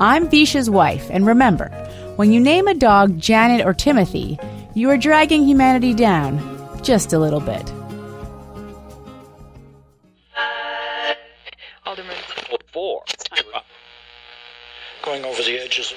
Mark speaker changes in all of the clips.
Speaker 1: I'm Visha's wife, and remember, when you name a dog Janet or Timothy, you are dragging humanity down just a little bit.
Speaker 2: Alderman. Four. Going over the edges.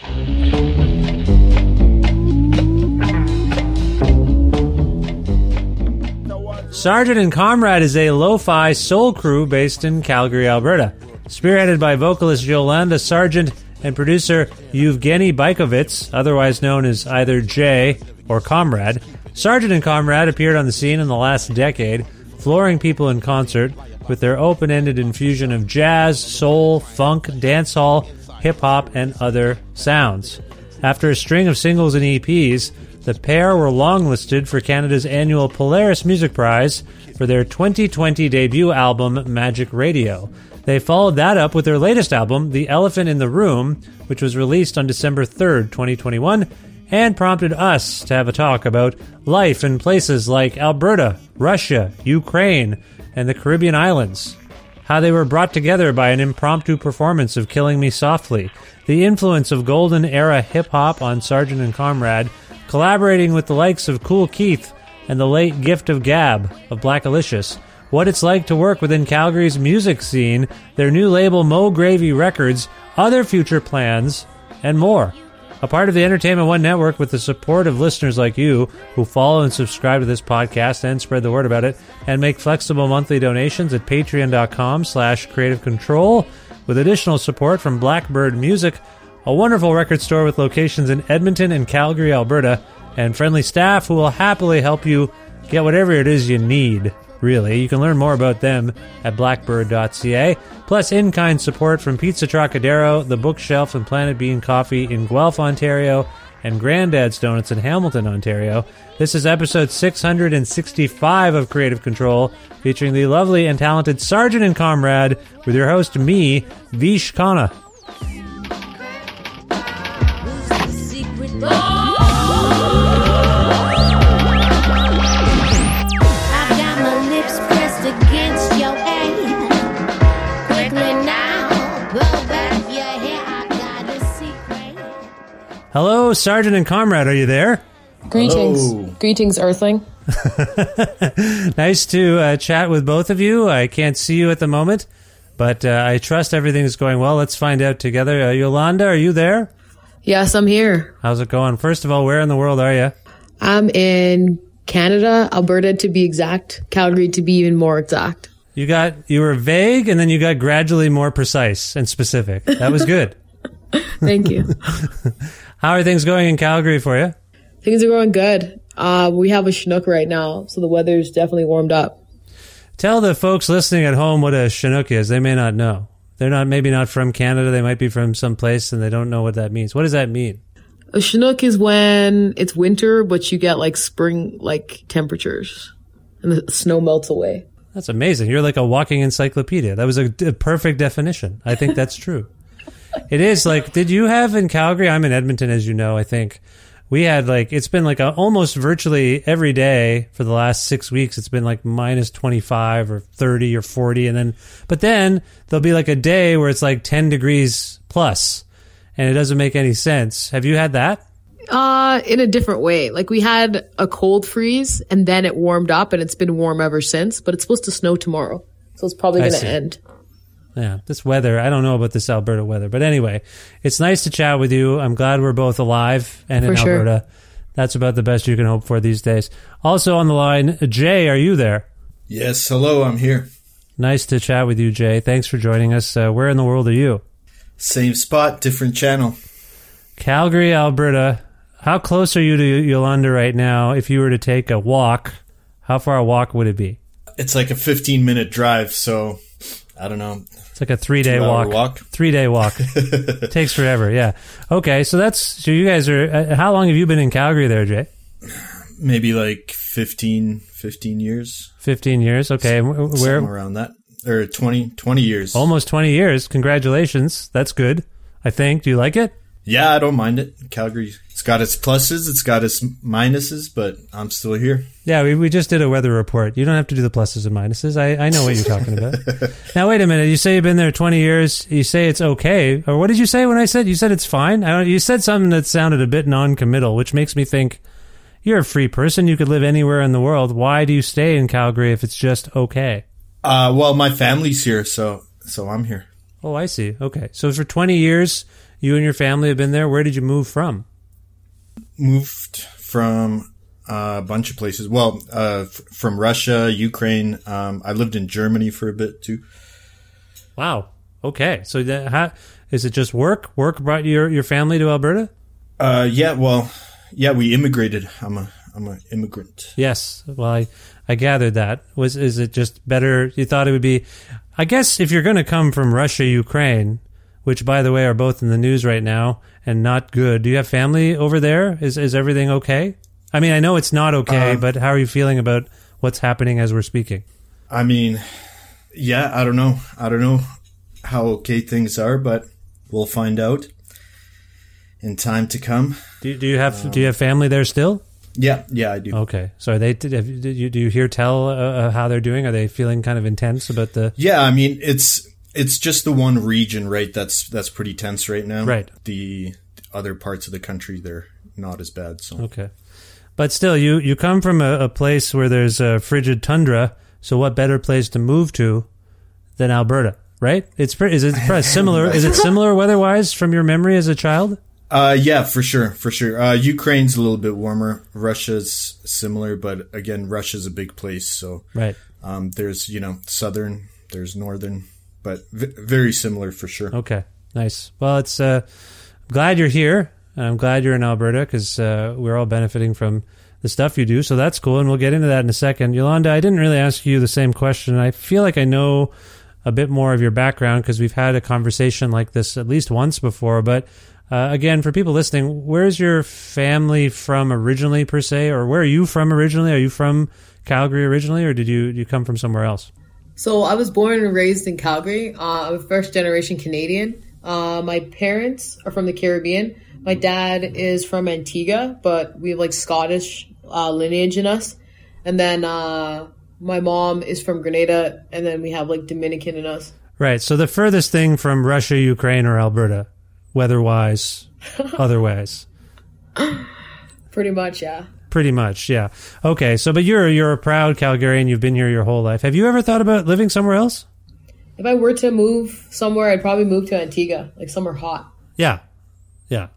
Speaker 3: Sergeant and Comrade is a lo-fi soul crew based in Calgary, Alberta. Spearheaded by vocalist Yolanda Sargeant and producer Yevgeny Bykovitz, otherwise known as either Jay or Comrade, Sergeant and Comrade appeared on the scene in the last decade, flooring people in concert with their open-ended infusion of jazz, soul, funk, dancehall, hip-hop, and other sounds. After a string of singles and EPs, the pair were longlisted for Canada's annual Polaris Music Prize for their 2020 debut album, Magic Radio. They followed that up with their latest album, The Elephant in the Room, which was released on December 3rd, 2021, and prompted us to have a talk about life in places like Alberta, Russia, Ukraine, and the Caribbean islands. How they were brought together by an impromptu performance of Killing Me Softly, the influence of golden era hip hop on Sergeant and Comrade, collaborating with the likes of Kool Keith and the late Gift of Gab of Blackalicious, what it's like to work within Calgary's music scene, their new label Mo Gravy Records, other future plans, and more. A part of the Entertainment One network with the support of listeners like you who follow and subscribe to this podcast and spread the word about it and make flexible monthly donations at patreon.com slash creative control with additional support from Blackbird Music, a wonderful record store with locations in Edmonton and Calgary, Alberta, and friendly staff who will happily help you get whatever it is you need really. You can learn more about them at blackbird.ca. Plus, in kind support from Pizza Trocadero, The Bookshelf, and Planet Bean Coffee in Guelph, Ontario, and Granddad's Donuts in Hamilton, Ontario. This is episode 665 of Creative Control, featuring the lovely and talented Sergeant and Comrade, with your host, me, Vish Khanna. Hello, Sergeant and Comrade. Are you there?
Speaker 4: Greetings. Greetings, Earthling.
Speaker 3: Nice to uh, chat with both of you. I can't see you at the moment, but uh, I trust everything's going well. Let's find out together. Uh, Yolanda, are you there?
Speaker 4: Yes, I'm here.
Speaker 3: How's it going? First of all, where in the world are you?
Speaker 4: I'm in Canada, Alberta to be exact, Calgary to be even more exact.
Speaker 3: You got you were vague, and then you got gradually more precise and specific. That was good.
Speaker 4: Thank you.
Speaker 3: How are things going in Calgary for you?
Speaker 4: Things are going good. Uh, we have a Chinook right now, so the weather's definitely warmed up.
Speaker 3: Tell the folks listening at home what a Chinook is. They may not know. They're not maybe not from Canada. They might be from some place, and they don't know what that means. What does that mean?
Speaker 4: A Chinook is when it's winter, but you get like spring like temperatures and the snow melts away.
Speaker 3: That's amazing. You're like a walking encyclopedia. That was a, a perfect definition. I think that's true. it is like, did you have in Calgary? I'm in Edmonton, as you know. I think we had like it's been like a, almost virtually every day for the last six weeks. It's been like minus 25 or 30 or 40, and then but then there'll be like a day where it's like 10 degrees plus, and it doesn't make any sense. Have you had that?
Speaker 4: Uh, in a different way. Like we had a cold freeze and then it warmed up and it's been warm ever since, but it's supposed to snow tomorrow. So it's probably going to end.
Speaker 3: Yeah, this weather. I don't know about this Alberta weather, but anyway, it's nice to chat with you. I'm glad we're both alive and in
Speaker 4: sure.
Speaker 3: Alberta. That's about the best you can hope for these days. Also on the line, Jay, are you there?
Speaker 5: Yes, hello, I'm here.
Speaker 3: Nice to chat with you, Jay. Thanks for joining us. Uh, where in the world are you?
Speaker 5: Same spot, different channel.
Speaker 3: Calgary, Alberta. How close are you to Yolanda right now? If you were to take a walk, how far a walk would it be?
Speaker 5: It's like a 15 minute drive, so I don't know.
Speaker 3: It's like a three day walk.
Speaker 5: walk.
Speaker 3: Three day walk. Takes forever. Yeah. Okay. So that's so you guys are. Uh, how long have you been in Calgary, there, Jay?
Speaker 5: Maybe like 15, 15 years.
Speaker 3: Fifteen years. Okay. wh- Where?
Speaker 5: Around that. Or 20, 20 years.
Speaker 3: Almost twenty years. Congratulations. That's good. I think. Do you like it?
Speaker 5: Yeah, I don't mind it. Calgary, it's got its pluses, it's got its minuses, but I'm still here.
Speaker 3: Yeah, we, we just did a weather report. You don't have to do the pluses and minuses. I, I know what you're talking about. now, wait a minute. You say you've been there 20 years. You say it's okay. Or what did you say when I said? You said it's fine? I don't, you said something that sounded a bit non committal, which makes me think you're a free person. You could live anywhere in the world. Why do you stay in Calgary if it's just okay?
Speaker 5: Uh, well, my family's here, so so I'm here.
Speaker 3: Oh, I see. Okay. So for 20 years, you and your family have been there. Where did you move from?
Speaker 5: Moved from a bunch of places. Well, uh, f- from Russia, Ukraine. Um, I lived in Germany for a bit too.
Speaker 3: Wow. Okay. So that, how, is it just work? Work brought your, your family to Alberta?
Speaker 5: Uh, yeah, well, yeah, we immigrated. I'm a I'm an immigrant.
Speaker 3: Yes. Well, I, I gathered that. Was is it just better? You thought it would be? I guess if you're going to come from Russia, Ukraine, which by the way are both in the news right now and not good. Do you have family over there? Is is everything okay? I mean, I know it's not okay,
Speaker 5: Um,
Speaker 3: but how are you feeling about what's happening as we're speaking?
Speaker 5: I mean, yeah, I don't know. I don't know how okay things are, but we'll find out in time to come.
Speaker 3: Do you, do you have do you have family there still?
Speaker 5: Yeah, yeah, I do.
Speaker 3: Okay. So are they? Did you, did you do you hear tell uh, uh, how they're doing? Are they feeling kind of intense about the?
Speaker 5: Yeah, I mean, it's it's just the one region, right? That's that's pretty tense right now.
Speaker 3: Right.
Speaker 5: The other parts of the country, they're not as bad. So
Speaker 3: Okay. But still, you, you come from a, a place where there's a frigid tundra. So what better place to move to than Alberta, right? It's pre- is it pre- similar? Is it similar weather-wise from your memory as a child?
Speaker 5: Uh, yeah, for sure, for sure. Uh, Ukraine's a little bit warmer. Russia's similar, but again, Russia's a big place, so
Speaker 3: Right.
Speaker 5: um, there's you know southern, there's northern, but v- very similar for sure.
Speaker 3: Okay. Nice. Well, it's uh, I'm glad you're here. and I'm glad you're in Alberta because uh, we're all benefiting from the stuff you do. So that's cool, and we'll get into that in a second. Yolanda, I didn't really ask you the same question. I feel like I know a bit more of your background because we've had a conversation like this at least once before. But uh, again, for people listening, where's your family from originally, per se, or where are you from originally? Are you from Calgary originally, or did you you come from somewhere else?
Speaker 4: So I was born and raised in Calgary. Uh, I'm a first generation Canadian. Uh, my parents are from the Caribbean. My dad is from Antigua, but we have like Scottish uh, lineage in us. And then uh, my mom is from Grenada, and then we have like Dominican in us.
Speaker 3: Right. So the furthest thing from Russia, Ukraine, or Alberta, weather-wise, otherwise.
Speaker 4: Pretty much, yeah.
Speaker 3: Pretty much, yeah. Okay, so but you're you're a proud Calgarian. You've been here your whole life. Have you ever thought about living somewhere else?
Speaker 4: If I were to move somewhere, I'd probably move to Antigua, like somewhere hot.
Speaker 3: Yeah, yeah.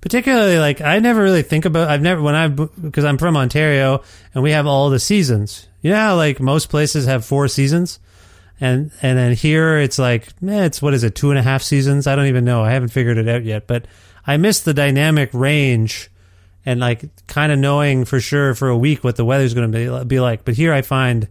Speaker 3: Particularly, like I never really think about. I've never when I because I'm from Ontario and we have all the seasons. You know how like most places have four seasons, and and then here it's like eh, it's what is it two and a half seasons? I don't even know. I haven't figured it out yet. But I miss the dynamic range and like kind of knowing for sure for a week what the weather's going to be be like. But here I find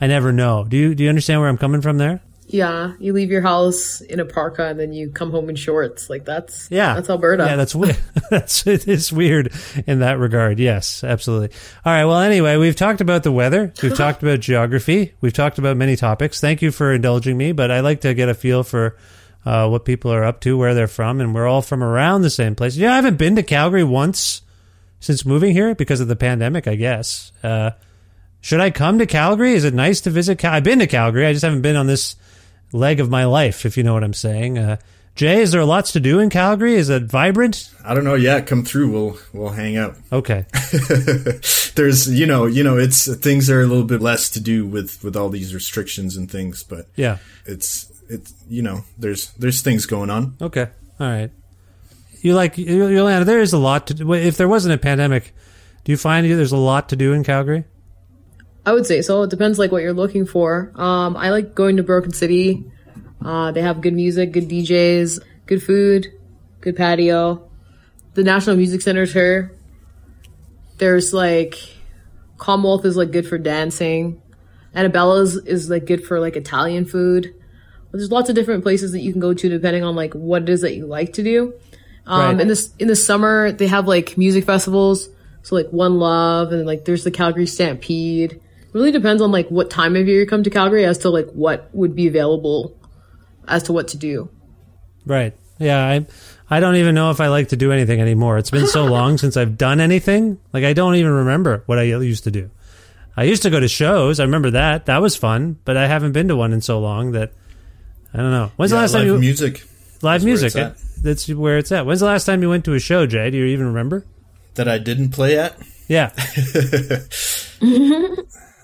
Speaker 3: I never know. Do you do you understand where I'm coming from there?
Speaker 4: Yeah, you leave your house in a parka and then you come home in shorts. Like that's
Speaker 3: Yeah,
Speaker 4: that's Alberta.
Speaker 3: Yeah, that's weird. that's it is weird in that regard. Yes, absolutely. All right. Well, anyway, we've talked about the weather. We've talked about geography. We've talked about many topics. Thank you for indulging me, but I like to get a feel for uh, what people are up to, where they're from, and we're all from around the same place. Yeah, I haven't been to Calgary once since moving here because of the pandemic. I guess. Uh, should I come to Calgary? Is it nice to visit? Cal- I've been to Calgary. I just haven't been on this leg of my life, if you know what I'm saying. Uh, Jay, is there lots to do in Calgary? Is it vibrant?
Speaker 5: I don't know. Yeah, come through. We'll we'll hang out.
Speaker 3: Okay.
Speaker 5: There's you know you know it's things are a little bit less to do with with all these restrictions and things, but
Speaker 3: Yeah.
Speaker 5: it's it's you know there's there's things going on.
Speaker 3: Okay. All right. You like Yolanda? There is a lot to do. If there wasn't a pandemic, do you find there's a lot to do in Calgary?
Speaker 4: I would say so. It depends like what you're looking for. Um, I like going to Broken City. Uh, they have good music, good DJs, good food, good patio. The National Music Center's here. There's like Commonwealth is like good for dancing. Annabella's is like good for like Italian food. There's lots of different places that you can go to depending on like what it is that you like to do. Um,
Speaker 3: Right.
Speaker 4: in this in the summer they have like music festivals. So like One Love and like there's the Calgary Stampede. It really depends on like what time of year you come to Calgary as to like what would be available as to what to do.
Speaker 3: Right. Yeah. I I don't even know if I like to do anything anymore. It's been so long since I've done anything. Like I don't even remember what I used to do. I used to go to shows. I remember that. That was fun, but I haven't been to one in so long that I don't know. When's
Speaker 5: Yeah,
Speaker 3: the last time you
Speaker 5: music
Speaker 3: live
Speaker 5: is where
Speaker 3: music. It, eh? that's where it's at. When's the last time you went to a show, Jay? Do you even remember?
Speaker 5: that I didn't play at?
Speaker 3: Yeah.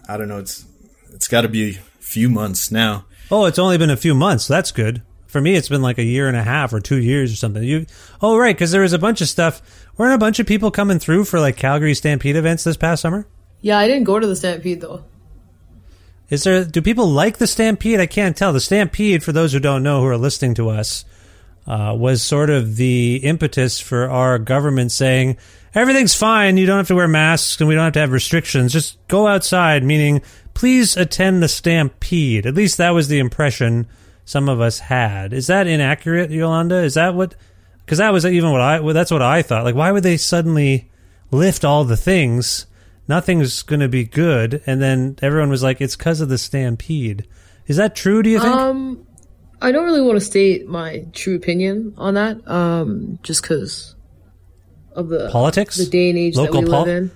Speaker 5: I don't know. It's it's got to be a few months now.
Speaker 3: Oh, it's only been a few months. That's good. For me, it's been like a year and a half or two years or something. You, oh, right, because there was a bunch of stuff. Weren't a bunch of people coming through for like Calgary Stampede events this past summer?
Speaker 4: Yeah, I didn't go to the Stampede though.
Speaker 3: Is there? Do people like the Stampede? I can't tell. The Stampede, for those who don't know, who are listening to us, uh, was sort of the impetus for our government saying everything's fine. You don't have to wear masks and we don't have to have restrictions. Just go outside. Meaning, please attend the Stampede. At least that was the impression some of us had. Is that inaccurate, Yolanda? Is that what? Because that was even what I. Well, that's what I thought. Like, why would they suddenly lift all the things? Nothing's going to be good, and then everyone was like, "It's because of the stampede." Is that true? Do you think?
Speaker 4: Um, I don't really want to state my true opinion on that. Um, just because of the
Speaker 3: Politics?
Speaker 4: the day and age
Speaker 3: Local
Speaker 4: that we
Speaker 3: pol-
Speaker 4: live in.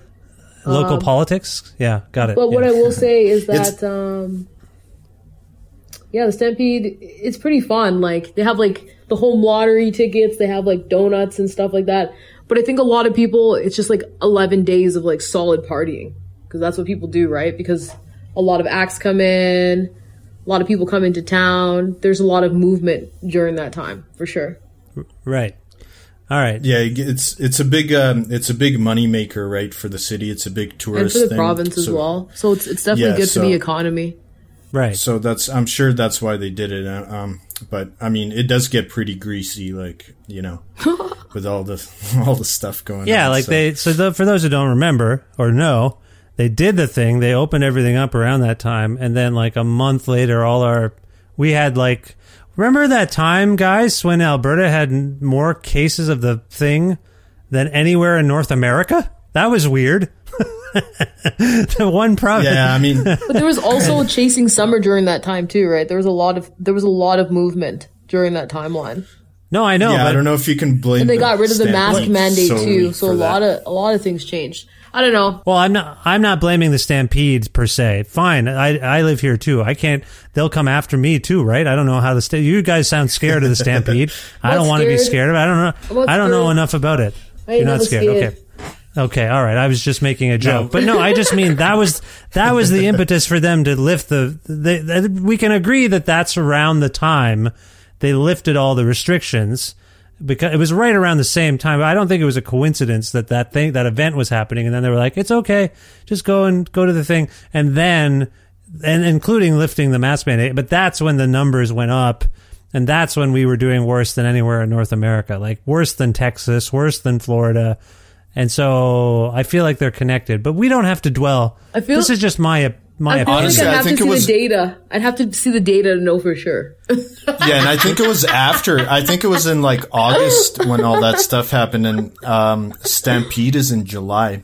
Speaker 3: Local
Speaker 4: um,
Speaker 3: politics? Yeah, got it.
Speaker 4: But what I will say is that, um, yeah, the Stampede, it's pretty fun. Like, they have like the home lottery tickets, they have like donuts and stuff like that. But I think a lot of people, it's just like 11 days of like solid partying. Because that's what people do, right? Because a lot of acts come in, a lot of people come into town. There's a lot of movement during that time, for sure.
Speaker 3: right. All right.
Speaker 5: Yeah, it's it's a big um, it's a big money maker, right, for the city. It's a big tourist
Speaker 4: And
Speaker 5: tourist
Speaker 4: for the
Speaker 5: thing.
Speaker 4: province as well. So it's, it's definitely
Speaker 5: Yeah,
Speaker 4: good
Speaker 5: so-
Speaker 4: for the economy.
Speaker 3: Right.
Speaker 5: So that's I'm sure that's why they did it. uh, Um, but I mean, it does get pretty greasy, like you know, with all the all the stuff going on.
Speaker 3: Yeah, like
Speaker 5: so-
Speaker 3: they. So the, for those who don't remember or know, they did the thing. They opened everything up around that time, and then like a month later, all our we had like. Remember that time, guys, when Alberta had more cases of the thing than anywhere in North America? That was weird. the one province.
Speaker 5: Yeah, I mean,
Speaker 4: But there was also chasing summer during that time too, right? There was a lot of there was a lot of movement during that timeline.
Speaker 3: No, I know.
Speaker 5: yeah,
Speaker 3: but
Speaker 5: I don't know if you can blame.
Speaker 4: And they got rid of the mask mandate
Speaker 5: solely
Speaker 4: too, so a lot
Speaker 5: that.
Speaker 4: of a lot of things changed. I don't know.
Speaker 3: Well, I'm not. I'm not blaming the Stampedes per se. Fine, I I live here too. I can't. They'll come after me too, right? I don't know how the sta- You guys sound scared of the Stampede. I don't want to be
Speaker 4: scared.
Speaker 3: scared of it. I don't know.
Speaker 4: I'm
Speaker 3: I don't know enough about it.
Speaker 4: I
Speaker 3: You're not scared.
Speaker 4: scared.
Speaker 3: Okay. Okay, all right. I was just making a joke,
Speaker 5: No.
Speaker 3: but no, I just mean that was that was the impetus for them to lift the. They, that- we can agree that that's around the time they lifted all the restrictions because it was right around the same time. I don't think it was a coincidence that that thing that event was happening, and then they were like, "It's okay, just go and go to the thing," and then and including lifting the mask mandate. But that's when the numbers went up. And that's when we were doing worse than anywhere in North America, like worse than Texas, worse than Florida. And so I feel like they're connected, but we don't have to dwell.
Speaker 4: I feel-
Speaker 3: this is just my my
Speaker 4: I feel
Speaker 3: opinion.
Speaker 5: Honestly,
Speaker 4: I'd
Speaker 5: I
Speaker 4: have
Speaker 5: think
Speaker 4: to
Speaker 5: it
Speaker 4: see
Speaker 5: was-
Speaker 4: the data. I'd have to see the data to know for sure.
Speaker 5: yeah, and I think it was after. I think it was in like August when all that stuff happened, and um, Stampede is in July.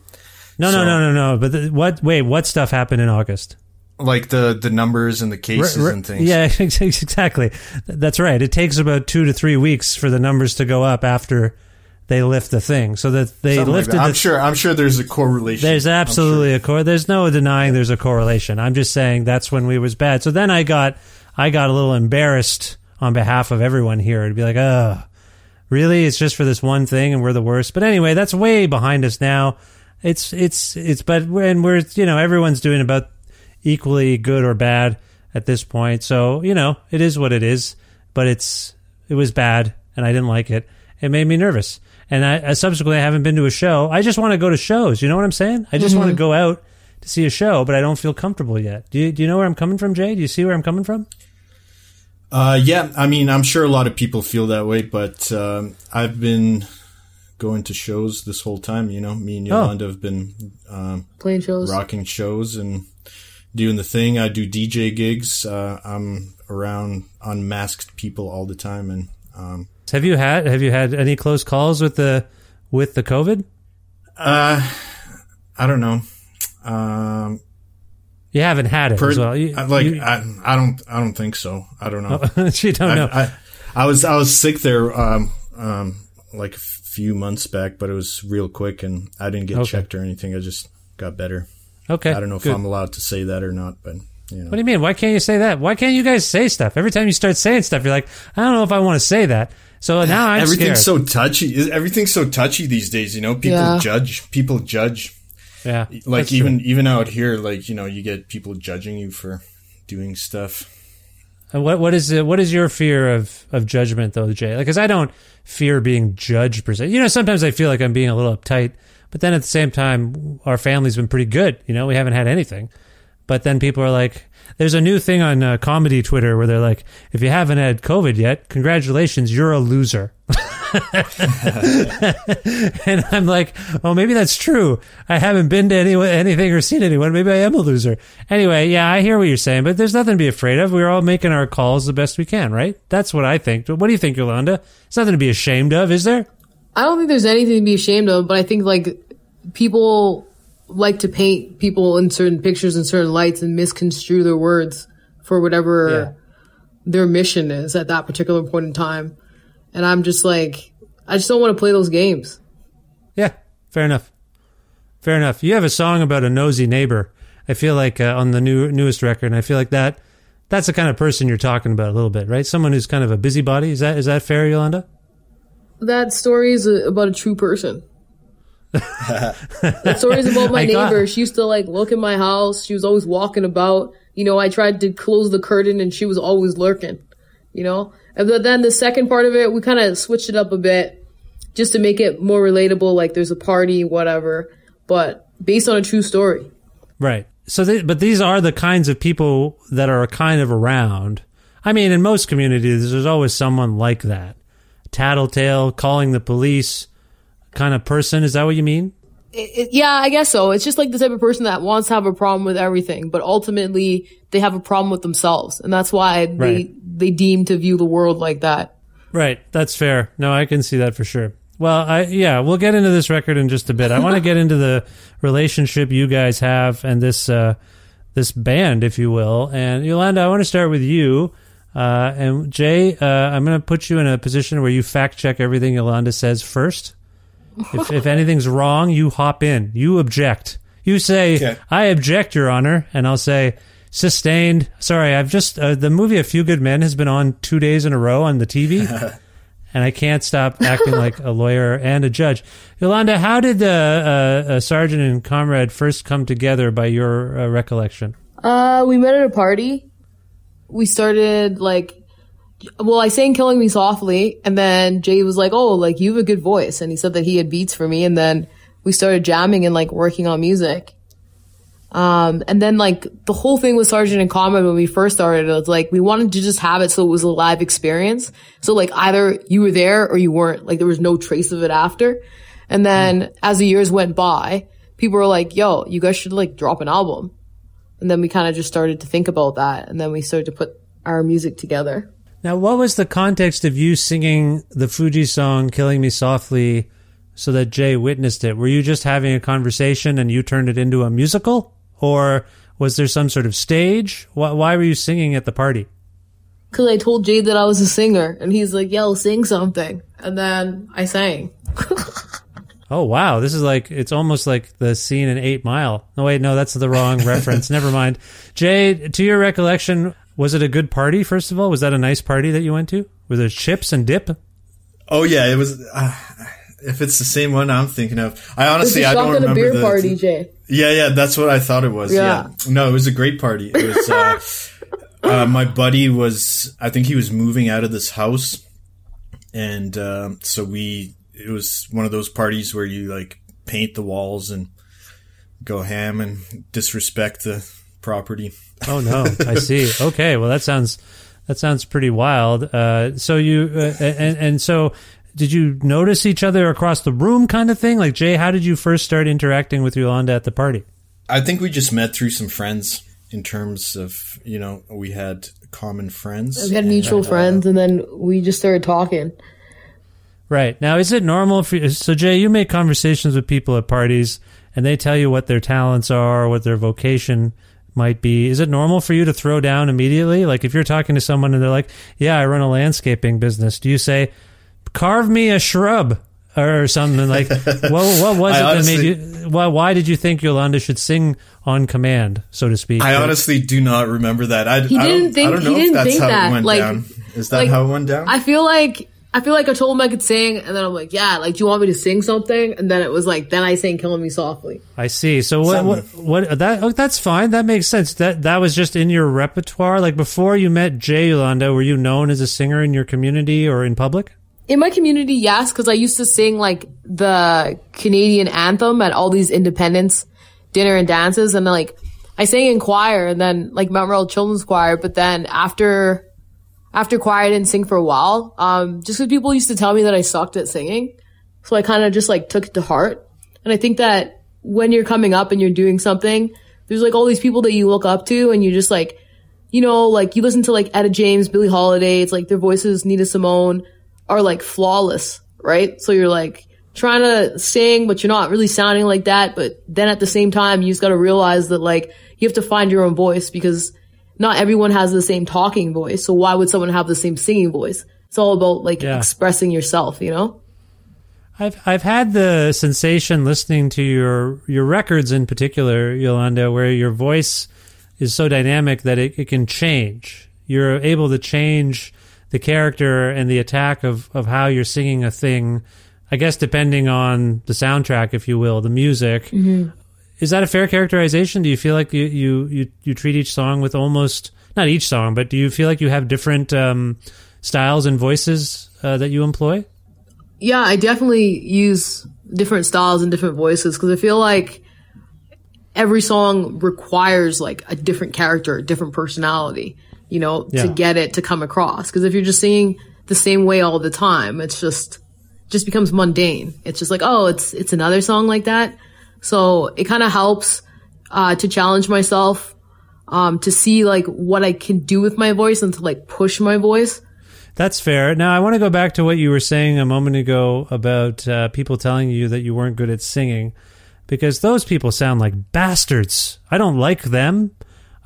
Speaker 3: no,
Speaker 5: so-
Speaker 3: no, no, no, no. But the, what? Wait, what stuff happened in August?
Speaker 5: Like the the numbers and the cases
Speaker 3: R- r-
Speaker 5: and things.
Speaker 3: Yeah, exactly. That's right. It takes about two to three weeks for the numbers to go up after they lift the thing. So that they
Speaker 5: Something like
Speaker 3: lifted.
Speaker 5: that. I'm
Speaker 3: the,
Speaker 5: sure. I'm sure there's a correlation.
Speaker 3: There's
Speaker 5: I'm sure.
Speaker 3: absolutely a cor. There's no denying there's a correlation. I'm just saying that's when we was bad. So then I got I got a little embarrassed on behalf of everyone here to be like, oh, really? It's just for this one thing, and we're the worst. But anyway, that's way behind us now. It's it's it's but and we're you know everyone's doing about equally good or bad at this point. So you know it is what it is. But it's it was bad, and I didn't like it. It made me nervous. And I, I subsequently haven't been to a show. I just want to go to shows. You know what I'm saying? I just want to go out to see a show, but I don't feel comfortable yet. Do you, do you know where I'm coming from, Jay? Do you see where I'm coming from?
Speaker 5: Uh, yeah, I mean, I'm sure a lot of people feel that way, but um, I've been going to shows this whole time. You know, me and
Speaker 3: Oh.
Speaker 5: Yolanda have been um,
Speaker 4: Playing shows.
Speaker 5: rocking shows and doing the thing. I do DJ gigs. Uh, I'm around unmasked people all the time, and um,
Speaker 3: Have you had Have you had any close calls with the with the COVID?
Speaker 5: uh, I don't know. Um,
Speaker 3: You haven't had it
Speaker 5: per-
Speaker 3: as well. You,
Speaker 5: I- like
Speaker 3: you-
Speaker 5: I, I don't, I don't think so. I don't know.
Speaker 3: you don't know.
Speaker 5: I, I, I was I was sick there um, um, like a few months back, but it was real quick, and I didn't get
Speaker 3: Okay.
Speaker 5: checked or anything. I just got better.
Speaker 3: okay,
Speaker 5: I don't know if
Speaker 3: good.
Speaker 5: I'm allowed to say that or not, but you know.
Speaker 3: What do you mean? Why can't you say that? Why can't you guys say stuff? Every time you start saying stuff, you're like, I don't know if I want to say that. So now I'm
Speaker 5: everything's
Speaker 3: scared.
Speaker 5: so touchy. Everything's so touchy these days. You know, people
Speaker 4: Yeah.
Speaker 5: judge. People judge.
Speaker 3: yeah,
Speaker 5: Like even
Speaker 3: true.
Speaker 5: even out here, like you know, you get people judging you for doing stuff.
Speaker 3: And what what is it, what is your fear of of judgment though, Jay? Like, because I don't fear being judged per se. You know, sometimes I feel like I'm being a little uptight, but then at the same time, our family's been pretty good. You know, we haven't had anything. But then people are like, there's a new thing on uh, comedy Twitter where they're like, if you haven't had COVID yet, congratulations, you're a loser. and I'm like, well, maybe that's true. I haven't been to any, anything or seen anyone. Maybe I am a loser. Anyway, yeah, I hear what you're saying, but there's nothing to be afraid of. We're all making our calls the best we can, right? That's what I think. What do you think, Yolanda? It's nothing to be ashamed of, is there?
Speaker 4: I don't think there's anything to be ashamed of, but I think like people like to paint people in certain pictures and certain lights and misconstrue their words for whatever their mission is at that particular point in time. And I'm just like, I just don't want to play those games.
Speaker 3: Yeah, fair enough. Fair enough. You have a song about a nosy neighbor. I feel like uh, on the new newest record, and I feel like that that's the kind of person you're talking about a little bit, right? Someone who's kind of a busybody. Is that is that fair, Yolanda?
Speaker 4: That story is uh, about a true person. that story is about my
Speaker 3: I got-
Speaker 4: neighbor. She used to like look in my house. She was always walking about. You know, I tried to close the curtain and she was always lurking. You know, and but then the second part of it, we kind of switched it up a bit just to make it more relatable. Like there's a party, whatever, but based on a true story.
Speaker 3: Right. So, they, but these are the kinds of people that are kind of around. I mean, in most communities, there's always someone like that, tattletale, calling the police, kind of person. Is that what you mean?
Speaker 4: It, it- yeah, I guess so. It's just like the type of person that wants to have a problem with everything, but ultimately they have a problem with themselves, and that's why they
Speaker 3: Right.
Speaker 4: they deem to view the world like that.
Speaker 3: Right. That's fair. No, I can see that for sure. Well, I yeah, we'll get into this record in just a bit. I want to get into the relationship you guys have and this uh, this band, if you will. And Yolanda, I want to start with you. Uh, and Jay, uh, I'm going to put you in a position where you fact check everything Yolanda says first. If, if anything's wrong, you hop in. You object. You say,
Speaker 5: Okay.
Speaker 3: "I object, Your Honor," and I'll say, "Sustained." Sorry, I've just uh, the movie A Few Good Men has been on two days in a row on the TV, and I can't stop acting like a lawyer and a judge. Yolanda, how did the uh, uh, sergeant and comrade first come together by your uh, recollection?
Speaker 4: Uh, we met at a party. We started like, well, I sang "Killing Me Softly," and then Jay was like, "Oh, like you have a good voice," and he said that he had beats for me, and then we started jamming and like working on music. Um, and then like the whole thing with Sergeant and Comrade when we first started, it was like we wanted to just have it so it was a live experience. So like either you were there or you weren't. Like there was no trace of it after. And then as the years went by, people were like, "Yo, you guys should like drop an album." And then we kind of just started to think about that, and then we started to put our music together.
Speaker 3: Now, what was the context of you singing the Fugees song "Killing Me Softly" so that Jay witnessed it? Were you just having a conversation and you turned it into a musical, or was there some sort of stage? Why, why were you singing at the party?
Speaker 4: Cause I told Jay that I was a singer, and he's like, "Yo, sing something," and then I sang.
Speaker 3: Oh wow, this is like it's almost like the scene in Eight Mile. No wait, no, that's the wrong reference. Never mind. Jay, to your recollection, was it a good party? First of all, was that a nice party that you went to? Were there chips and dip?
Speaker 5: Oh yeah, it was. Uh, if it's the same one I'm thinking of, I
Speaker 4: It was
Speaker 5: honestly
Speaker 4: a
Speaker 5: I don't
Speaker 4: shotgun
Speaker 5: remember
Speaker 4: a beer
Speaker 5: the.
Speaker 4: party, Jay.
Speaker 5: Yeah, yeah, that's what I thought it was.
Speaker 4: Yeah.
Speaker 5: Yeah, no, it was a great party. It was. Uh, uh, my buddy was. I think he was moving out of this house, and um so we. It was one of those parties where you like paint the walls and go ham and disrespect the property.
Speaker 3: Oh no, I see. Okay, well that sounds that sounds pretty wild. Uh, so you uh, and and so did you notice each other across the room, kind of thing? Like Jay, how did you first start interacting with Yolanda at the party?
Speaker 5: I think we just met through some friends in terms of you know we had common friends.
Speaker 4: We had mutual
Speaker 5: and, uh,
Speaker 4: friends, and then we just started talking.
Speaker 3: Right now, is it normal for you? so Jay? You make conversations with people at parties, and they tell you what their talents are, what their vocation might be. Is it normal for you to throw down immediately? Like if you're talking to someone and they're like, "Yeah, I run a landscaping business," do you say, "Carve me a shrub"? Or something like, well, what was
Speaker 5: I
Speaker 3: it that made you? Why, why did you think Yolanda should sing on command, so to speak?
Speaker 5: I honestly do not remember that. I,
Speaker 4: He
Speaker 5: I
Speaker 4: didn't
Speaker 5: don't,
Speaker 4: think-
Speaker 5: I don't know if
Speaker 4: didn't
Speaker 5: that's how
Speaker 4: that,
Speaker 5: it went
Speaker 4: like-
Speaker 5: down. Is that
Speaker 4: like,
Speaker 5: how it went down?
Speaker 4: I feel like I feel like I told him I could sing, and then I'm like, yeah, like, do you want me to sing something? And then it was like, then I sang "Killing Me Softly."
Speaker 3: I see. So what? What? what that? Oh, that's fine. That makes sense. That that was just in your repertoire. Like before you met Jay Yolanda, were you known as a singer in your community or in public?
Speaker 4: In my community, yes, because I used to sing like the Canadian anthem at all these independence dinner and dances, and like I sang in choir, and then like Mount Royal Children's Choir. But then after after choir, I didn't sing for a while, um, just because people used to tell me that I sucked at singing. So I kind of just like took it to heart, and I think that when you're coming up and you're doing something, there's like all these people that you look up to, and you just like you know, like you listen to like Etta James, Billie Holiday, it's like their voices, Nina Simone, are like flawless, right? So you're like trying to sing, but you're not really sounding like that. But then at the same time, you just got to realize that like you have to find your own voice because not everyone has the same talking voice. So why would someone have the same singing voice? It's all about like
Speaker 3: Yeah.
Speaker 4: expressing yourself, you know?
Speaker 3: I've I've had the sensation listening to your your records in particular, Yolanda, where your voice is so dynamic that it, it can change. You're able to change the character and the attack of, of how you're singing a thing, I guess depending on the soundtrack, if you will, the music. Mm-hmm. Is that a fair characterization? Do you feel like you, you, you, you treat each song with almost not each song, but do you feel like you have different um, styles and voices uh, that you employ?
Speaker 4: Yeah, I definitely use different styles and different voices because I feel like every song requires like a different character, a different personality, you know,
Speaker 3: Yeah.
Speaker 4: to get it to come across. Because if you're just singing the same way all the time, it's just just becomes mundane. It's just like, oh, it's it's another song like that. So it kind of helps uh, to challenge myself, um, to see like what I can do with my voice and to like push my voice.
Speaker 3: That's fair. Now, I want to go back to what you were saying a moment ago about uh, people telling you that you weren't good at singing, because those people sound like bastards. I don't like them.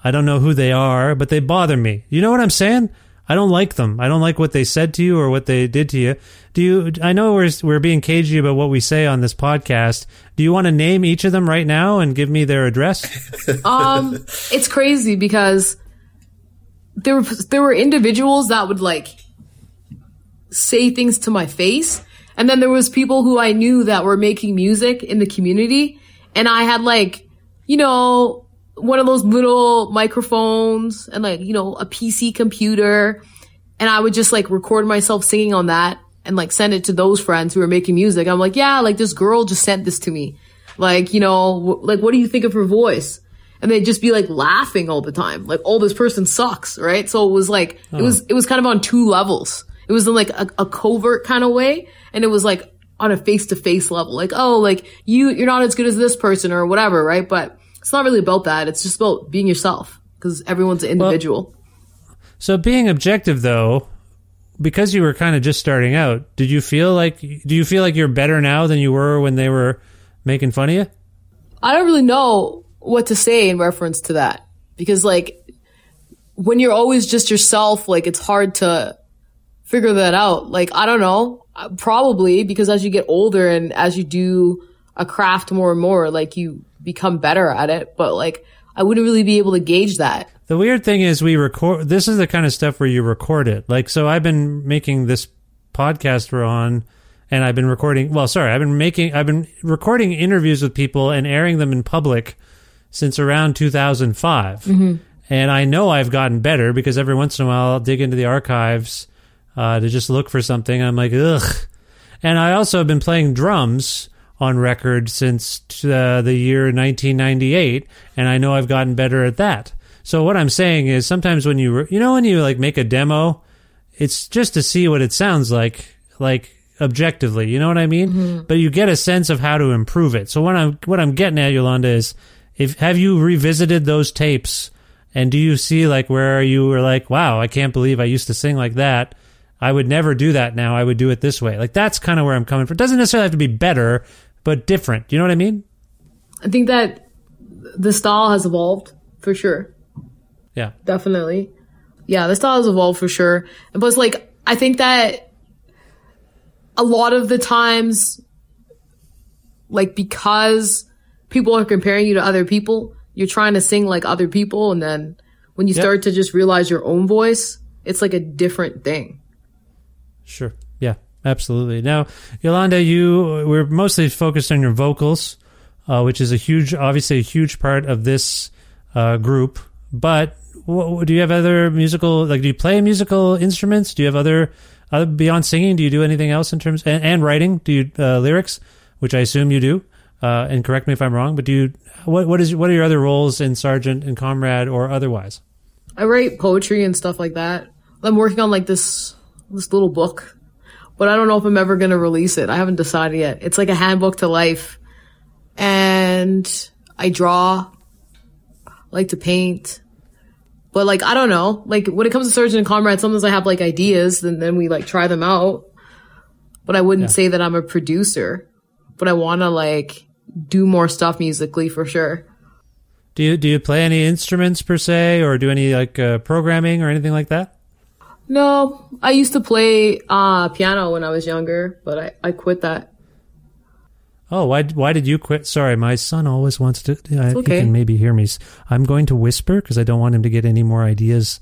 Speaker 3: I don't know who they are, but they bother me. You know what I'm saying? I don't like them. I don't like what they said to you or what they did to you. Do you? I know we're we're being cagey about what we say on this podcast. Do you want to name each of them right now and give me their address?
Speaker 4: um, it's crazy because there were there were individuals that would like say things to my face, and then there was people who I knew that were making music in the community, and I had like, you know, one of those little microphones and like, you know, a PC computer, and I would just like record myself singing on that and like send it to those friends who were making music. I'm like, yeah, like this girl just sent this to me. Like, you know, w- like what do you think of her voice? And they'd just be like laughing all the time. Like, oh, this person sucks, right? So it was like, it was, it was kind of on two levels. It was in like a, a covert kind of way. And it was like on a face to face level. Like, oh, like you, you're not as good as this person or whatever, right? But it's not really about that. It's just about being yourself because everyone's an individual.
Speaker 3: So being objective though, because you were kind of just starting out, did you feel like do you feel like you're better now than you were when they were making fun of you?
Speaker 4: I don't really know what to say in reference to that because like when you're always just yourself, like it's hard to figure that out. Like, I don't know, probably because as you get older and as you do a craft more and more, like you become better at it. But like, I wouldn't really be able to gauge that.
Speaker 3: The weird thing is we record this is the kind of stuff where you record it. Like so I've been making this podcast we're on and I've been recording well sorry, I've been making I've been recording interviews with people and airing them in public since around 2005. And I know I've gotten better because every once in a while I'll dig into the archives uh, to just look for something. I'm like, ugh. And I also have been playing drums on record since uh, the year 1998, and I know I've gotten better at that. So what I'm saying is sometimes when you, re- you know, when you like make a demo, it's just to see what it sounds like, like objectively. You know what I mean? But you get a sense of how to improve it. So what I'm what I'm getting at, Yolanda, is if have you revisited those tapes and do you see like where you were like, wow, I can't believe I used to sing like that. I would never do that now. I would do it this way. Like that's kind of where I'm coming from. It doesn't necessarily have to be better, but different. Do You know what I mean?
Speaker 4: I think that the style has evolved for sure.
Speaker 3: Yeah.
Speaker 4: Definitely. Yeah, the style has evolved for sure. And plus, like, I think that a lot of the times, like, because people are comparing you to other people, you're trying to sing like other people. And then when you
Speaker 3: Yep.
Speaker 4: start to just realize your own voice, it's like a different thing.
Speaker 3: Sure. Absolutely. Now, Yolanda, you we're mostly focused on your vocals, uh, which is a huge, obviously a huge part of this uh, group. But wh- do you have other musical, like, do you play musical instruments? Do you have other, other beyond singing? Do you do anything else in terms and, and writing? Do you uh, lyrics, which I assume you do? Uh, and correct me if I'm wrong, but do you what what is what are your other roles in Sergeant and Comrade or otherwise?
Speaker 4: I write poetry and stuff like that. I'm working on like this this little book, but I don't know if I'm ever gonna release it. I haven't decided yet. It's like a handbook to life, and I draw, I like to paint, but like I don't know. Like when it comes to Sergeant and Comrade, sometimes I have like ideas, and then we like try them out. But I wouldn't
Speaker 3: Yeah.
Speaker 4: say that I'm a producer. But I want to like do more stuff musically for sure.
Speaker 3: Do you do you play any instruments per se, or do any like uh, programming or anything like that?
Speaker 4: No, I used to play uh, piano when I was younger, but I, I quit that.
Speaker 3: Oh, why why did you quit? Sorry, my son always wants to. Uh,
Speaker 4: okay.
Speaker 3: He can maybe hear me. I'm going to whisper because I don't want him to get any more ideas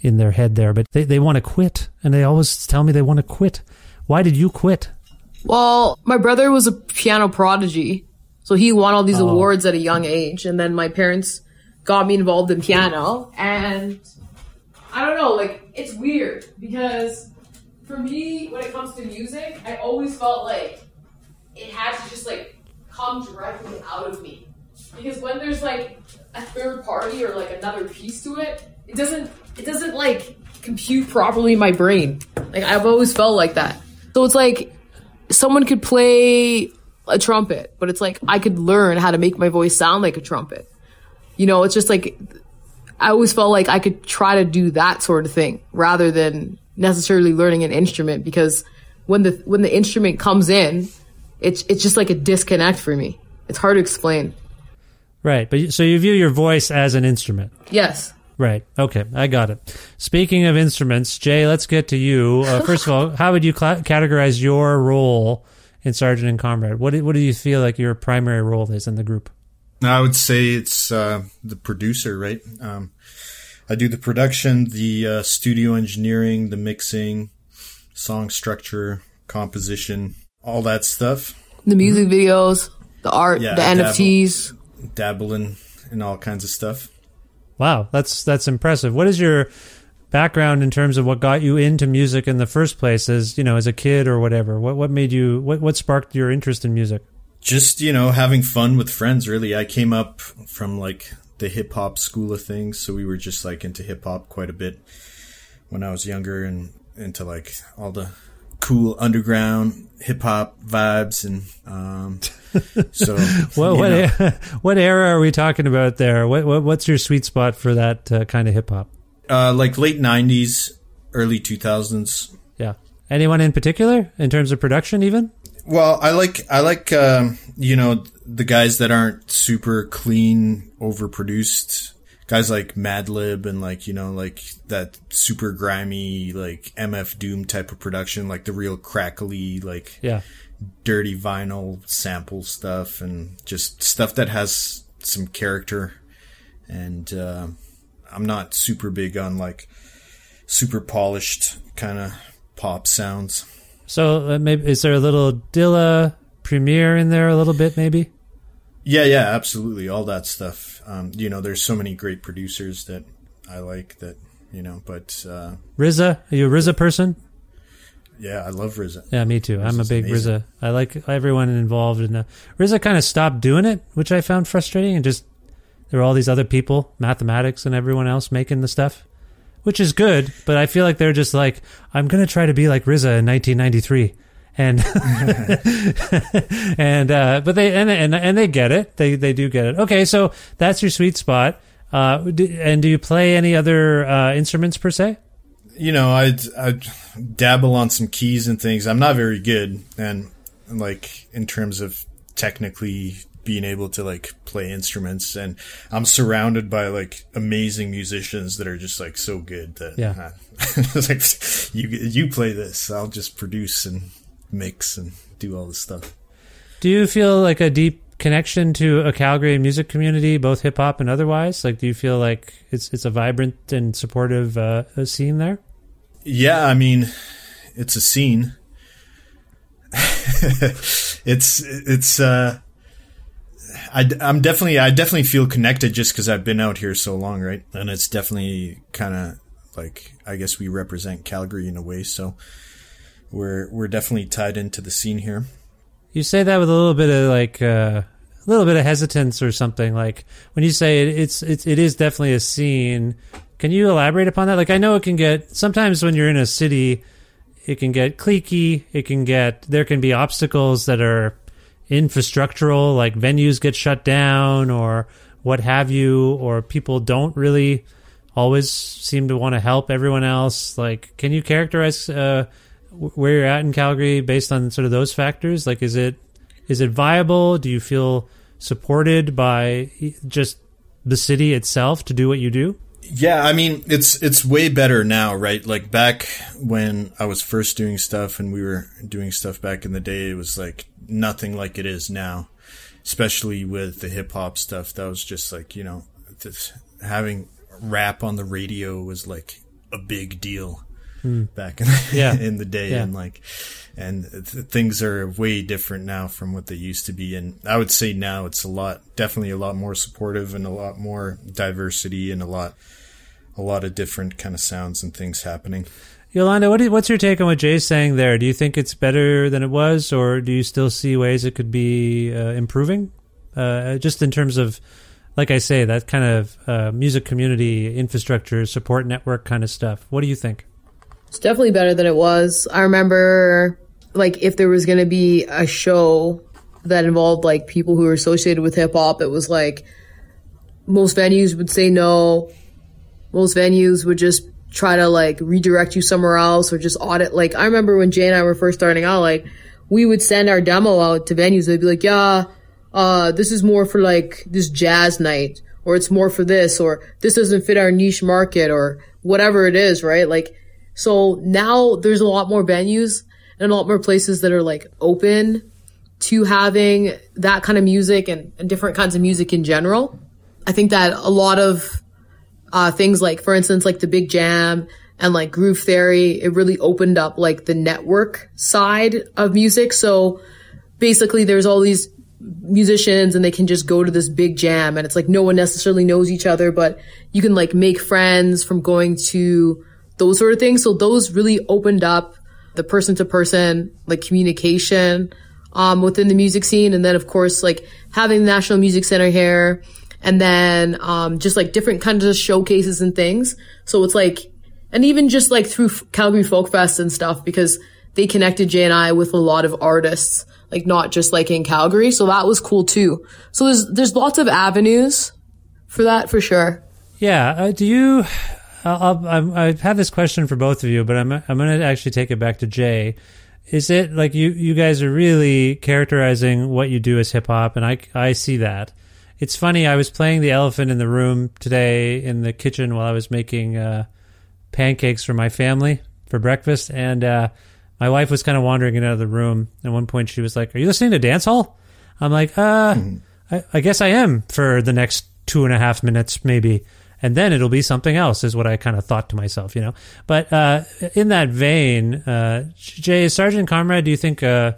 Speaker 3: in their head there. But they they want to quit, and they always tell me they want to quit. Why did you quit?
Speaker 4: Well, my brother was a piano prodigy, so he won all these
Speaker 3: Oh.
Speaker 4: awards at a young age, and then my parents got me involved in piano, and I don't know, like it's weird because for me, when it comes to music, I always felt like it had to just like come directly out of me. Because when there's like a third party or like another piece to it, it doesn't it doesn't like compute properly in my brain. Like I've always felt like that. So it's like someone could play a trumpet, but it's like I could learn how to make my voice sound like a trumpet. You know, it's just like I always felt like I could try to do that sort of thing rather than necessarily learning an instrument because when the when the instrument comes in, it's it's just like a disconnect for me. It's hard to explain.
Speaker 3: Right, but so you view your voice as an instrument.
Speaker 4: Yes.
Speaker 3: Right. Okay. I got it. Speaking of instruments, Jay, let's get to you. Uh, first of all, how would you cla categorize your role in Sergeant and Comrade? What do, what do you feel like your primary role is in the group?
Speaker 5: I would say it's uh, the producer, right? Um, I do the production, the uh, studio engineering, the mixing, song structure, composition, all that stuff.
Speaker 4: The music videos, the art,
Speaker 5: Yeah,
Speaker 4: the
Speaker 5: dabble.
Speaker 4: NFTs.
Speaker 5: Dabbling in all kinds of stuff.
Speaker 3: Wow, that's that's impressive. What is your background in terms of what got you into music in the first place as, you know, as a kid or whatever? What what made you what what sparked your interest in music?
Speaker 5: Just, you know, having fun with friends, really. I came up from like the hip hop school of things, so we were just like into hip hop quite a bit when I was younger and into like all the cool underground hip hop vibes and um so
Speaker 3: What what,
Speaker 5: know.
Speaker 3: what era are we talking about there? What, what what's your sweet spot for that uh, kind of hip hop?
Speaker 5: Uh, like late '90s, early 2000s.
Speaker 3: Yeah. Anyone in particular in terms of production even?
Speaker 5: Well, I like I like um, you know the guys that aren't super clean, overproduced. Guys like Madlib and like you know like that super grimy like MF Doom type of production, like the real crackly like
Speaker 3: Yeah.
Speaker 5: dirty vinyl sample stuff and just stuff that has some character. And uh, I'm not super big on like super polished kind of pop sounds.
Speaker 3: So uh, maybe is there a little Dilla Premier in there a little bit maybe?
Speaker 5: Yeah, yeah, absolutely. All that stuff. Um, you know, there's so many great producers that I like that, you know, but uh,
Speaker 3: RZA, are you a RZA person?
Speaker 5: yeah, I love RZA.
Speaker 3: Yeah, me too. I'm a big
Speaker 5: amazing.
Speaker 3: RZA. I like everyone involved in the RZA kind of stopped doing it, which I found frustrating and just there were all these other people, mathematics and everyone else making the stuff, which is good, but I feel like they're just like I'm going to try to be like RZA in 1993. And and uh but they and and and they get it. They they do get it. Okay, so that's your sweet spot. Uh d- and do you play any other uh instruments per se?
Speaker 5: You know, I I dabble on some keys and things. I'm not very good, and like in terms of technically being able to like play instruments, and I'm surrounded by like amazing musicians that are just like so good that
Speaker 3: Yeah.
Speaker 5: it's like you you play this, I'll just produce and mix and do all this stuff.
Speaker 3: Do you feel like a deep connection to a Calgary music community, both hip hop and otherwise? Like, do you feel like it's it's a vibrant and supportive uh, uh, scene there?
Speaker 5: Yeah, I mean, it's a scene. it's it's uh I, am definitely I definitely feel connected just because I've been out here so long, right? And it's definitely kind of like I guess we represent Calgary in a way, so we're we're definitely tied into the scene here.
Speaker 3: You say that with a little bit of like uh, a little bit of hesitance or something. Like when you say it, it's it's it is definitely a scene. Can you elaborate upon that? Like I know it can get sometimes when you're in a city, it can get cliquey. It can get there can be obstacles that are infrastructural, like venues get shut down or what have you, or people don't really always seem to want to help everyone else. Like, can you characterize uh, where you're at in Calgary based on sort of those factors? Like, is it is it viable? Do you feel supported by just the city itself to do what you do?
Speaker 5: Yeah, I mean it's it's way better now, right? Like back when I was first doing stuff and we were doing stuff back in the day, it was like nothing like it is now. Especially with the hip hop stuff, that was just like you know, having rap on the radio was like a big deal back in the,
Speaker 3: Yeah.
Speaker 5: in the day,
Speaker 3: Yeah.
Speaker 5: and like, and th- things are way different now from what they used to be. And I would say now it's a lot, definitely a lot more supportive and a lot more diversity and a lot a lot of different kind of sounds and things happening.
Speaker 3: Yolanda, what do, what's your take on what Jay's saying there? Do you think it's better than it was, or do you still see ways it could be uh, improving? Uh, just in terms of, like I say, that kind of uh, music community infrastructure support network kind of stuff. What do you think?
Speaker 4: It's definitely better than it was. I remember, like, if there was going to be a show that involved, like, people who were associated with hip hop, it was like most venues would say no. Most venues would just try to, like, redirect you somewhere else or just audit. Like, I remember when Jay and I were first starting out, like, we would send our demo out to venues. They'd be like, yeah, uh, this is more for, like, this jazz night or it's more for this, or this doesn't fit our niche market, or whatever it is, right? Like, so now there's a lot more venues and a lot more places that are like open to having that kind of music and, and different kinds of music in general. I think that a lot of uh, things like, for instance, like the Big Jam and like Groove Theory, it really opened up like the network side of music. So basically, there's all these musicians and they can just go to this big jam and it's like no one necessarily knows each other, but you can like make friends from going to those sort of things. So those really opened up the person to person, like communication, um, within the music scene. And then of course, like having the National Music Center here and then, um, just like different kinds of showcases and things. So it's like, and even just like through Calgary Folk Fest and stuff because they connected Jay and I with a lot of artists, like not just like in Calgary. So that was cool too. So there's, there's lots of avenues for that for sure.
Speaker 3: Yeah. Uh, do you? I'll, I'll, I've had this question for both of you, but I'm I'm going to actually take it back to Jay. Is it like you you guys are really characterizing what you do as hip hop, and I I see that. It's funny. I was playing the elephant in the room today in the kitchen while I was making uh, pancakes for my family for breakfast, and uh, my wife was kind of wandering in out of the room. At one point, she was like, "Are you listening to dance hall?" I'm like, "Uh, I, I guess I am for the next two and a half minutes, maybe." And then it'll be something else is what I kind of thought to myself, you know. But uh, in that vein, uh, Jay Sergeant Comrade, do you think uh,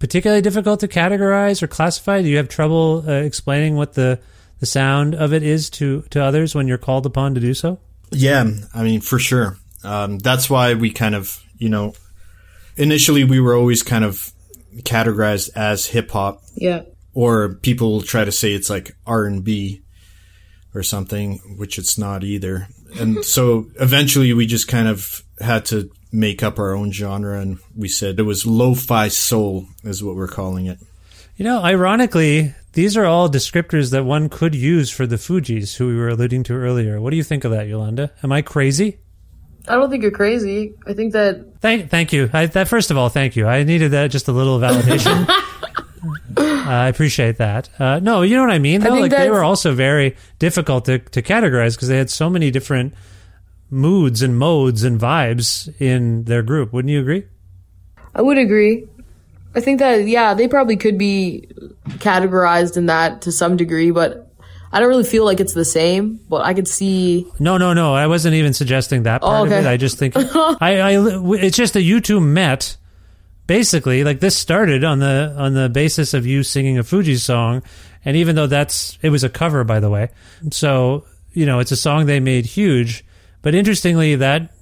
Speaker 3: particularly difficult to categorize or classify? Do you have trouble uh, explaining what the the sound of it is to to others when you're called upon to do so?
Speaker 5: Yeah, I mean for sure. Um, that's why we kind of, you know, initially we were always kind of categorized as hip hop,
Speaker 4: Yeah.
Speaker 5: or people will try to say it's like R and B or something, which it's not either. And so eventually we just kind of had to make up our own genre and we said it was lo-fi soul is what we're calling it.
Speaker 3: You know, ironically, these are all descriptors that one could use for the Fugees, who we were alluding to earlier. What do you think of that, Yolanda? Am I crazy?
Speaker 4: I don't think you're crazy. I think that
Speaker 3: Thank, thank you. I, that first of all, thank you. I needed that just a little validation. I appreciate that. Uh, no, you know what I mean. Though,
Speaker 4: think
Speaker 3: like they were also very difficult to, to categorize because they had so many different moods and modes and vibes in their group. Wouldn't you agree?
Speaker 4: I would agree. I think that yeah, they probably could be categorized in that to some degree, but I don't really feel like it's the same. But I could see
Speaker 3: No, no, no. I wasn't even suggesting that part
Speaker 4: Oh,
Speaker 3: of it. I just think I, I, it's just that you two met. Basically, like this started on the on the basis of you singing a Fuji song, and even though that's it was a cover, by the way, so you know it's a song they made huge. But interestingly, that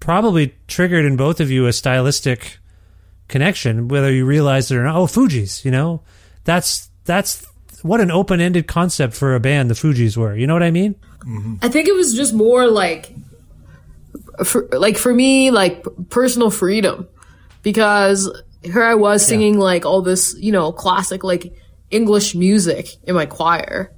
Speaker 3: probably triggered in both of you a stylistic connection, whether you realized it or not. Oh, Fugees, you know, that's that's what an open ended concept for a band the Fugees were. You know what I mean? Mm-hmm.
Speaker 4: I think it was just more like, for, like for me, like personal freedom, because here I was singing like all this, you know, classic like English music in my choir,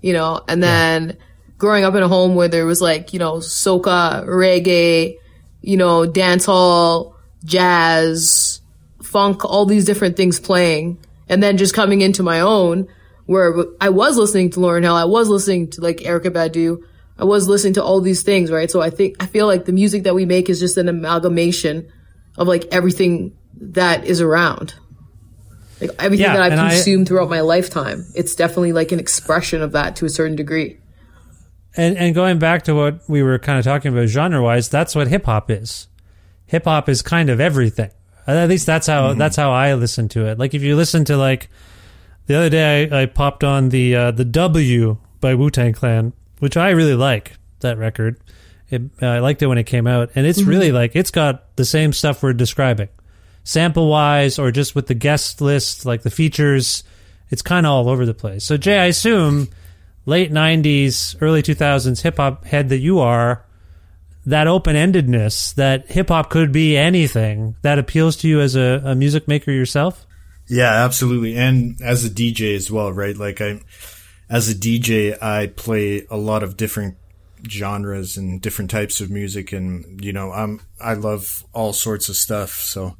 Speaker 4: you know, and then growing up in a home where there was like, you know, soca, reggae, you know, dancehall, jazz, funk, all these different things playing, and then just coming into my own where I was listening to Lauryn Hill, I was listening to like Erykah Badu, I was listening to all these things, right? So I think I feel like the music that we make is just an amalgamation of like everything that is around. Like everything
Speaker 3: Yeah,
Speaker 4: that I've
Speaker 3: and I-
Speaker 4: consumed throughout my lifetime. It's definitely like an expression of that to a certain degree.
Speaker 3: And and going back to what we were kind of talking about genre wise, that's what hip hop is. Hip hop is kind of everything. At least that's how that's how I listen to it. Like if you listen to like the other day, I, I popped on the uh, the W by Wu Tang Clan, which I really like that record. It, uh, I liked it when it came out, and it's really like it's got the same stuff we're describing, sample wise, or just with the guest list, like the features. It's kind of all over the place. So Jay, I assume late '90s, early 2000s hip hop head that you are, that open endedness, that hip hop could be anything, that appeals to you as a, a music maker yourself.
Speaker 5: Yeah, absolutely. And as a DJ as well, right? Like I, as a DJ, I play a lot of different genres and different types of music. And, you know, I'm, I love all sorts of stuff. So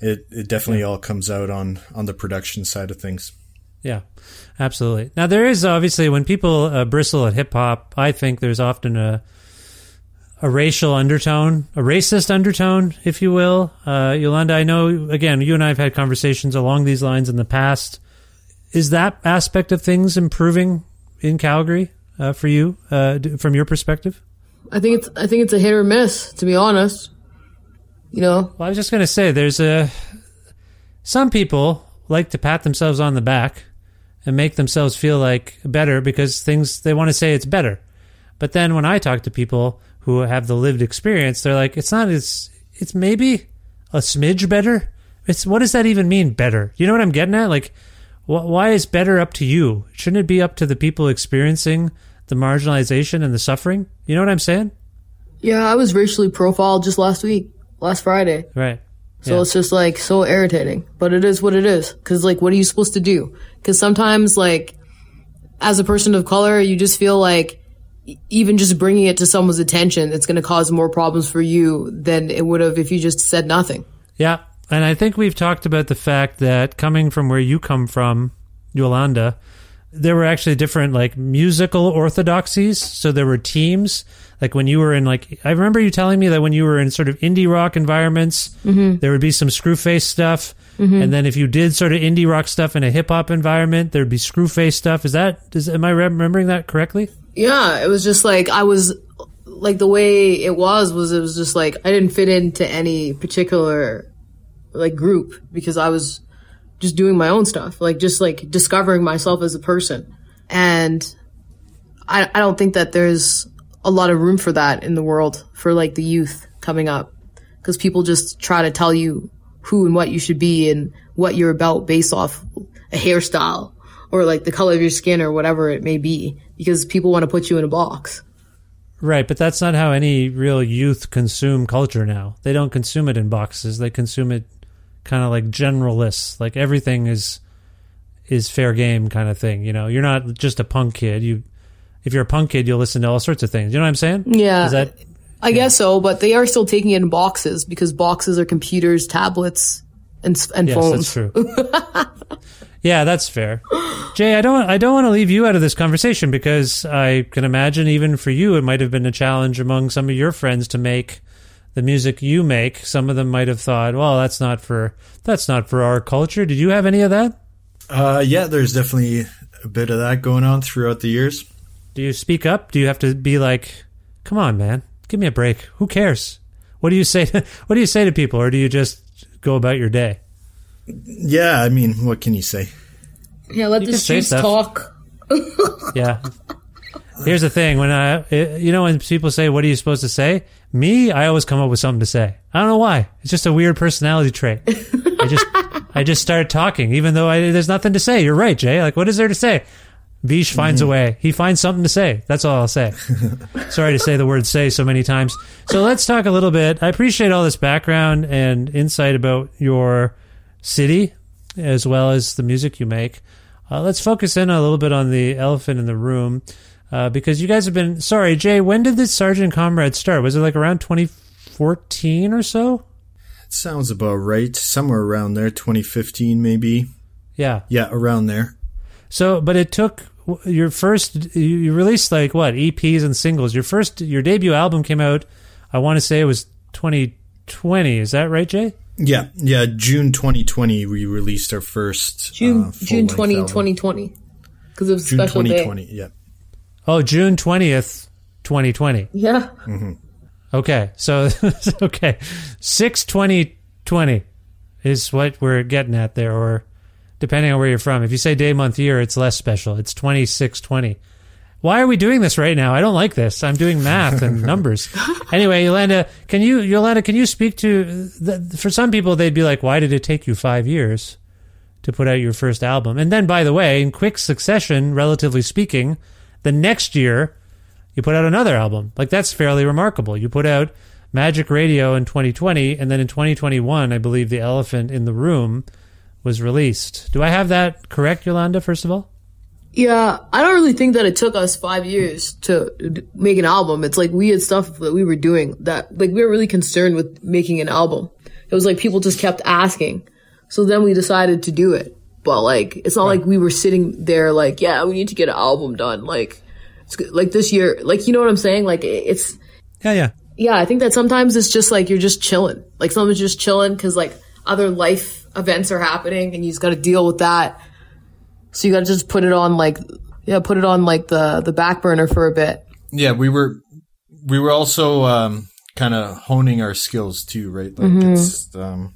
Speaker 5: it, it definitely all comes out on, on the production side of things.
Speaker 3: Yeah, absolutely. Now there is obviously when people uh, bristle at hip hop, I think there's often a a racial undertone, a racist undertone, if you will. Uh, Yolanda, I know again, you and I have had conversations along these lines in the past. Is that aspect of things improving in Calgary uh, for you, uh, d- from your perspective?
Speaker 4: I think it's I think it's a hit or miss, to be honest. You know,
Speaker 3: Well, I was just going to say, there's a some people like to pat themselves on the back and make themselves feel like better because things they want to say it's better. But then when I talk to people who have the lived experience, they're like, it's not. It's it's maybe a smidge better. It's what does that even mean? Better? You know what I'm getting at? Like, why is better up to you? Shouldn't it be up to the people experiencing the marginalization and the suffering? You know what I'm saying?
Speaker 4: yeah, I was racially profiled just last week, last Friday.
Speaker 3: Right.
Speaker 4: So
Speaker 3: Yeah.
Speaker 4: it's just like so irritating, but it is what it is. Cause like, what are you supposed to do? Cause sometimes like, as a person of color, you just feel like even just bringing it to someone's attention, it's going to cause more problems for you than it would have if you just said nothing.
Speaker 3: Yeah, and I think we've talked about the fact that coming from where you come from, Yolanda, there were actually different like musical orthodoxies. So there were teams. Like when you were in like I remember you telling me that when you were in sort of indie rock environments, mm-hmm. there would be some screwface stuff. Mm-hmm. And then if you did sort of indie rock stuff in a hip hop environment, there'd be screwface stuff. Is that is am I remembering that correctly?
Speaker 4: Yeah, it was just like I was like the way it was was it was just like I didn't fit into any particular like group because I was just doing my own stuff, like just like discovering myself as a person. And I I don't think that there's a lot of room for that in the world for like the youth coming up because people just try to tell you who and what you should be and what you're about based off a hairstyle or like the color of your skin or whatever it may be because people want to put you in a box.
Speaker 3: Right, but that's not how any real youth consume culture now. They don't consume it in boxes. They consume it kind of like generalists. Like everything is is fair game kind of thing, you know. You're not just a punk kid. You if you're a punk kid, you'll listen to all sorts of things. You know what I'm saying?
Speaker 4: Yeah.
Speaker 3: Is that
Speaker 4: I guess so, but they are still taking it in boxes because boxes are computers, tablets, and and
Speaker 3: Yes,
Speaker 4: phones.
Speaker 3: that's true. yeah, that's fair. Jay, I don't I don't want to leave you out of this conversation because I can imagine even for you it might have been a challenge among some of your friends to make the music you make. Some of them might have thought, "Well, that's not for that's not for our culture." Did you have any of that?
Speaker 5: Uh, yeah, there's definitely a bit of that going on throughout the years.
Speaker 3: Do you speak up? Do you have to be like, "Come on, man. Give me a break. Who cares?" What do you say to, what do you say to people or do you just go about your day?
Speaker 5: Yeah, I mean, what can you say?
Speaker 4: Yeah, let
Speaker 3: You
Speaker 4: the
Speaker 3: can
Speaker 4: streets talk.
Speaker 3: Yeah. Here's the thing: when I, you know, when people say, "What are you supposed to say?" Me, I always come up with something to say. I don't know why. It's just a weird personality trait. I just, I just start talking, even though I, there's nothing to say. You're right, Jay. Like, what is there to say? Vish finds a way. He finds something to say. That's all I'll say. Sorry to say the word "say" so many times. So let's talk a little bit. I appreciate all this background and insight about your city, as well as the music you make. Uh, let's focus in a little bit on the elephant in the room, uh, because you guys have been. Sorry, Jay. When did this Sergeant Comrade start? Was it like around 2014 or so?
Speaker 5: Sounds about right. Somewhere around there, 2015 maybe.
Speaker 3: Yeah.
Speaker 5: Yeah, around there.
Speaker 3: So, but it took your first. You you released like what EPs and singles. Your first, your debut album came out. I want to say it was 2020. Is that right, Jay?
Speaker 5: Yeah, yeah. June 2020, we released our first
Speaker 4: June
Speaker 5: uh,
Speaker 4: June
Speaker 5: full-length
Speaker 4: 20,
Speaker 5: album.
Speaker 4: 2020. Because it was
Speaker 5: June
Speaker 4: special day.
Speaker 5: 2020. Yeah.
Speaker 3: Oh, June 20th, 2020.
Speaker 4: Yeah. Mm-hmm.
Speaker 3: Okay, so okay, six twenty twenty is what we're getting at there, or depending on where you're from. If you say day, month, year, it's less special. It's twenty six twenty. Why are we doing this right now? I don't like this. I'm doing math and numbers. Anyway, Yolanda, can you Yolanda, can you speak to the, for some people they'd be like, why did it take you five years to put out your first album? And then, by the way, in quick succession, relatively speaking, the next year you put out another album. Like that's fairly remarkable. You put out Magic Radio in 2020, and then in 2021, I believe The Elephant in the Room was released. Do I have that correct, Yolanda? First of all,
Speaker 4: Yeah, I don't really think that it took us five years to make an album. It's like we had stuff that we were doing that, like, we were really concerned with making an album. It was like people just kept asking. So then we decided to do it, but like it's not like we were sitting there like, yeah, we need to get an album done. Like, it's good- like this year, like you know what I'm saying? Like it's
Speaker 3: Yeah, yeah.
Speaker 4: yeah, I think that sometimes it's just like you're just chilling. Like someone's just chilling because like other life events are happening and you just got to deal with that. So you got to just put it on like yeah, put it on like the the back burner for a bit.
Speaker 5: Yeah, we were we were also um, kind of honing our skills too, right? Like
Speaker 4: Mhm.
Speaker 5: it's um,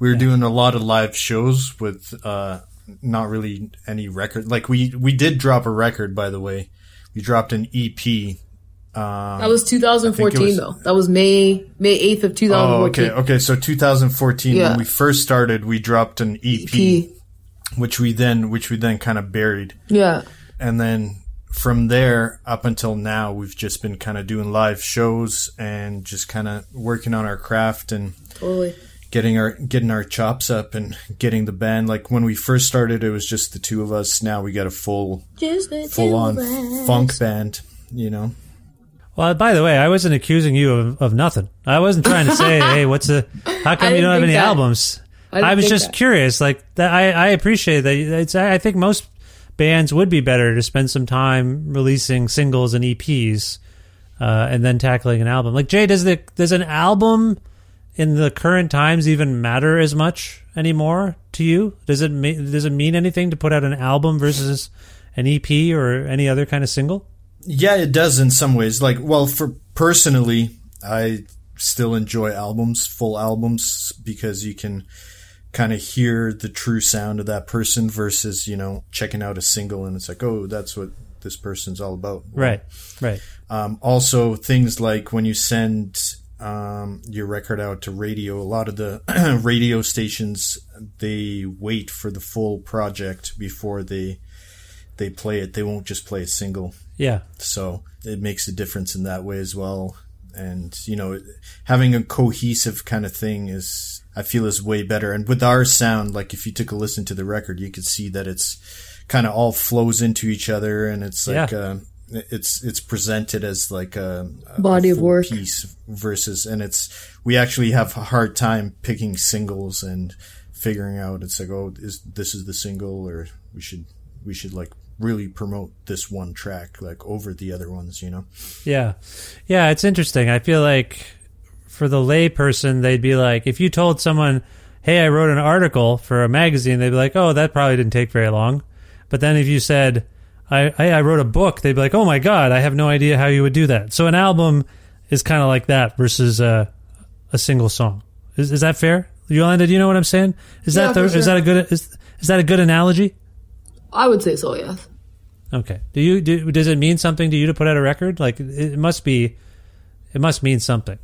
Speaker 5: we were doing a lot of live shows with uh, not really any record. Like we we did drop a record, by the way. We dropped an EP. Um,
Speaker 4: That was
Speaker 5: I think it
Speaker 4: 2014
Speaker 5: was-
Speaker 4: though. That was May May 8th of 2014.
Speaker 5: Oh,
Speaker 4: 2014.
Speaker 5: okay, okay. So 2014,
Speaker 4: Yeah.
Speaker 5: when we first started, we dropped an EP,
Speaker 4: EP.
Speaker 5: which we then which we then kind of buried.
Speaker 4: Yeah.
Speaker 5: and then from there up until now we've just been kind of doing live shows and just kind of working on our craft and
Speaker 4: Totally.
Speaker 5: Getting our getting our chops up and getting the band like when we first started it was just the two of us now we got a full full on
Speaker 4: us.
Speaker 5: funk band you know
Speaker 3: Well, by the way, I wasn't accusing you of, of nothing. I wasn't trying to say, hey, what's the, how come you don't have any
Speaker 4: that.
Speaker 3: albums?
Speaker 4: I
Speaker 3: I, was just
Speaker 4: that.
Speaker 3: curious. Like that, I, I appreciate that. It's, I think most bands would be better to spend some time releasing singles and EPs, uh, and then tackling an album. Like Jay, does the does an album in the current times even matter as much anymore to you? Does it does it mean anything to put out an album versus an EP or any other kind of single?
Speaker 5: yeah it does in some ways like well for personally i still enjoy albums full albums because you can kind of hear the true sound of that person versus you know checking out a single and it's like oh that's what this person's all about
Speaker 3: Right, right.
Speaker 5: um, also things like when you send um, your record out to radio a lot of the radio stations they wait for the full project before they they play it they won't just play a single
Speaker 3: Yeah.
Speaker 5: so it makes a difference in that way as well. And, you know, having a cohesive kind of thing is, I feel is way better. And with our sound, like if you took a listen to the record, you could see that it's kind of all flows into each other and it's like,
Speaker 3: Yeah.
Speaker 5: uh, it's, it's presented as like a, a
Speaker 4: Body of work.
Speaker 5: piece versus, and it's, we actually have a hard time picking singles and figuring out, it's like, oh, is, this is the single or we should, we should like really promote this one track like over the other ones, you know?
Speaker 3: Yeah. Yeah, it's interesting. I feel like for the lay person, they'd be like, if you told someone, hey, I wrote an article for a magazine, they'd be like, oh, that probably didn't take very long. But then if you said, I, I, I wrote a book, they'd be like, oh my God, I have no idea how you would do that. So an album is kind of like that versus a, a single song. Is, is that fair? Yolanda, do you know what I'm saying? Is
Speaker 4: Yeah,
Speaker 3: that the,
Speaker 4: for
Speaker 3: is that a good is, is that a good analogy?
Speaker 4: I would say so, yes.
Speaker 3: Okay. Do you do, does it mean something to you to put out a record? Like it must be, it must mean something.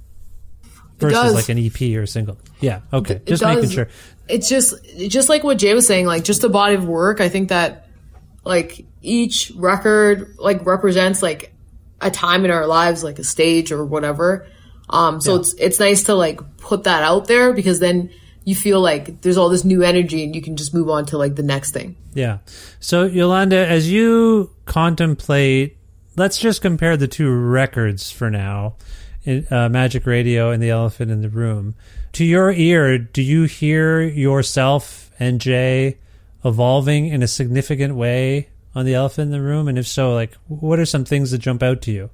Speaker 3: Versus like an EP or a single. Yeah. Okay.
Speaker 4: It
Speaker 3: Just
Speaker 4: does.
Speaker 3: making sure.
Speaker 4: It's just just like what Jay was saying, like just the body of work. I think that like each record like represents like a time in our lives, like a stage or whatever. Um, so
Speaker 3: Yeah.
Speaker 4: it's it's nice to like put that out there because then you feel like there's all this new energy and you can just move on to like the next thing.
Speaker 3: Yeah. So Yolanda, as you contemplate, let's just compare the two records for now, in, uh, Magic Radio and The Elephant in the Room. To your ear, do you hear yourself and Jay evolving in a significant way on The Elephant in the Room? And if so, like, what are some things that jump out to you?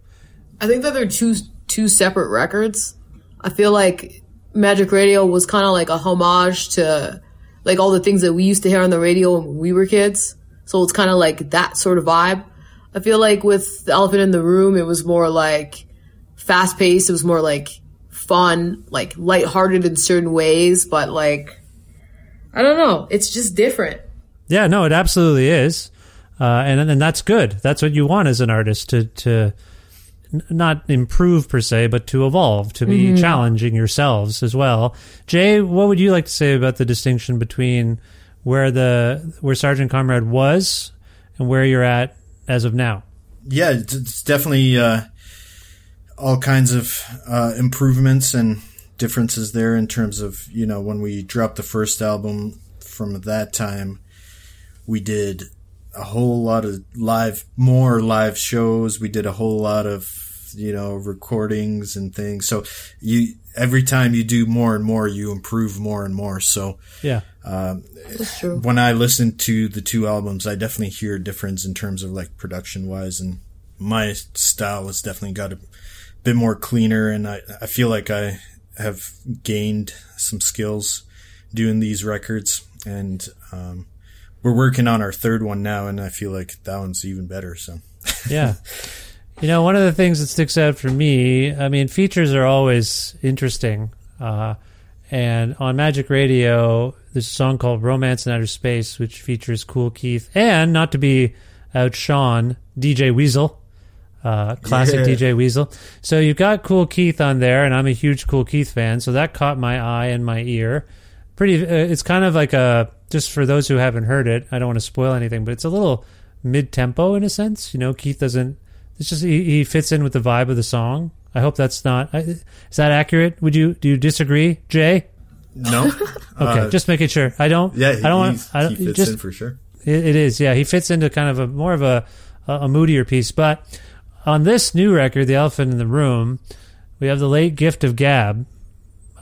Speaker 4: I think that they're two two separate records. I feel like Magic Radio was kind of like a homage to like all the things that we used to hear on the radio when we were kids. So it's kind of like that sort of vibe. I feel like with the Elephant in the Room, it was more like fast paced. It was more like fun, like lighthearted in certain ways, but like I don't know. It's just different.
Speaker 3: Yeah, no, it absolutely is, uh, and and that's good. That's what you want as an artist to to not improve per se, but to evolve, to be
Speaker 4: Mhm.
Speaker 3: challenging yourselves as well. Jay, what would you like to say about the distinction between where the where Sergeant Comrade was and where you're at as of now?
Speaker 5: Yeah, it's, it's definitely uh, all kinds of uh, improvements and differences there in terms of you know when we dropped the first album from that time, we did a whole lot of live, more live shows. We did a whole lot of you know recordings and things. So you every time you do more and more, you improve more and more. So
Speaker 3: Yeah.
Speaker 4: That's true.
Speaker 5: when I listen to the two albums, I definitely hear a difference in terms of like production wise, and my style has definitely got a bit more cleaner, and I I feel like I have gained some skills doing these records, and um, we're working on our third one now, and I feel like that one's even better. So
Speaker 3: Yeah. You know, one of the things that sticks out for me, I mean, features are always interesting. Uh, and on Magic Radio, there's a song called Romance in Outer Space, which features Kool Keith and, not to be outshone, DJ Weasel, uh, classic
Speaker 5: Yeah.
Speaker 3: DJ Weasel. So you've got Kool Keith on there, and I'm a huge Kool Keith fan, so that caught my eye and my ear. Pretty, uh, it's kind of like a, just for those who haven't heard it, I don't want to spoil anything, but it's a little mid tempo in a sense. You know, Keith doesn't, it's just, he, he fits in with the vibe of the song. I hope that's not, is that accurate? Would you, do you disagree, Jay?
Speaker 5: no,
Speaker 3: Okay,
Speaker 5: Uh,
Speaker 3: just making sure. I don't.
Speaker 5: yeah,
Speaker 3: I don't want.
Speaker 5: he's-
Speaker 3: I don't,
Speaker 5: he fits
Speaker 3: just
Speaker 5: in for sure.
Speaker 3: it, it is. Yeah, he fits into kind of a more of a a, a moodier piece. But on this new record, "The Elephant in the Room," we have the late Gift of Gab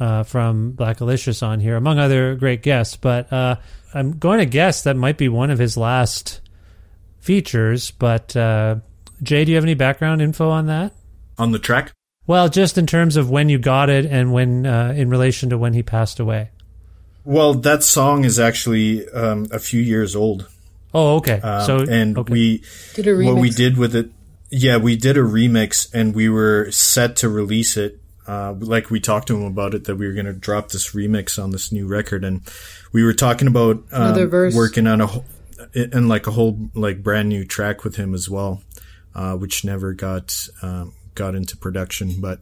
Speaker 3: uh, from Blackalicious on here, among other great guests. But uh, I'm going to guess that might be one of his last features. But uh, Jay, do you have any background info on that?
Speaker 5: On the track,
Speaker 3: Well, just in terms of when you got it and when, uh, in relation to when he passed away.
Speaker 5: well, that song is actually um, a few years old.
Speaker 3: Oh, okay.
Speaker 5: Um,
Speaker 3: so
Speaker 5: and
Speaker 3: okay.
Speaker 5: we
Speaker 4: Did a remix.
Speaker 5: what we did with it yeah we did a remix and we were set to release it uh, like we talked to him about it that we were going to drop this remix on this new record and we were talking about um, working on a and like a whole like brand new track with him as well uh, which never got um, got into production but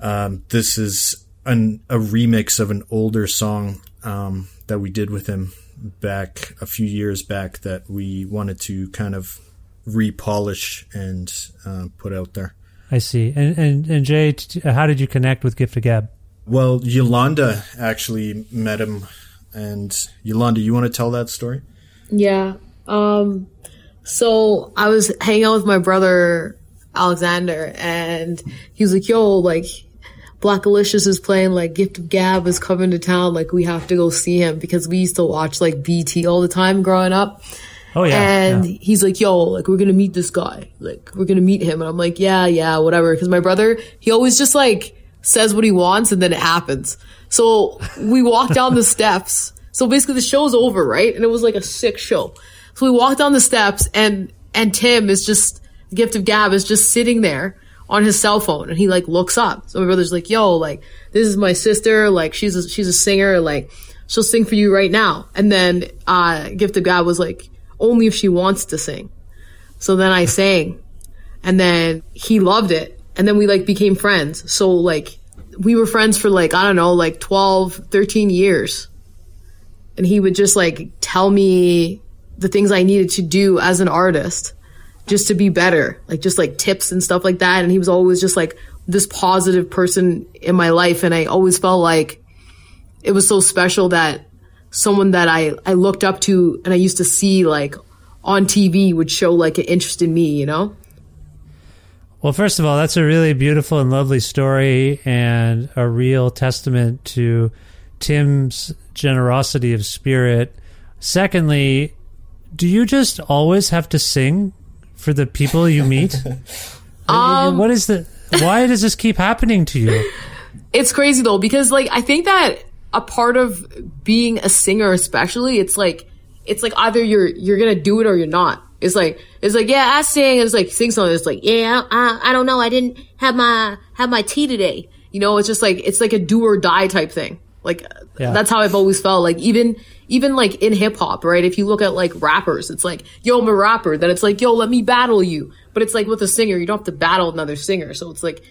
Speaker 5: um, this is an, a remix of an older song um, that we did with him back a few years back that we wanted to kind of repolish and uh, put out there.
Speaker 3: I see. And and and Jay, t- how did you connect with Gift of Gab?
Speaker 5: Well, Yolanda actually met him, and Yolanda, you want to tell that story?
Speaker 4: Yeah. Um so I was hanging out with my brother Alexander and he was like, yo, like Blackalicious is playing like Gift of Gab is coming to town, like we have to go see him because we used to watch like BT all the time growing up.
Speaker 3: Oh yeah.
Speaker 4: and
Speaker 3: yeah.
Speaker 4: he's like, yo, like, we're gonna meet this guy. Like, we're gonna meet him. And I'm like, yeah, yeah, whatever. Cause my brother, he always just like says what he wants and then it happens. So we walk down the steps. So basically the show's over, right? And it was like a sick show. So we walk down the steps and, and Tim is just, the Gift of Gab is just sitting there on his cell phone and he like looks up. So my brother's like, yo, like, this is my sister. Like, she's a, she's a singer. Like, she'll sing for you right now. And then, uh, Gift of Gab was like, only if she wants to sing. So then I sang and then he loved it. And then we like became friends. So like we were friends for like, I don't know, like 12, 13 years. And he would just like tell me the things I needed to do as an artist just to be better, like just like tips and stuff like that. And he was always just like this positive person in my life. And I always felt like it was so special that someone that I, I looked up to and I used to see like on TV would show like an interest in me, you know?
Speaker 3: Well, first of all, that's a really beautiful and lovely story and a real testament to Tim's generosity of spirit. Secondly, do you just always have to sing for the people you meet?
Speaker 4: Um,
Speaker 3: what is the why does this keep happening to you?
Speaker 4: It's crazy though, because like I think that a part of being a singer especially, it's like it's like either you're you're gonna do it or you're not. It's like it's like yeah, I sing. And it's like sing something. It's like yeah, I, I don't know. I didn't have my have my tea today. You know, it's just like it's like a do or die type thing. Like
Speaker 3: Yeah.
Speaker 4: that's how I've always felt. Like even even like in hip hop, right? If you look at like rappers, it's like yo, I'm a rapper. Then it's like yo, let me battle you. But it's like with a singer, you don't have to battle another singer. So it's like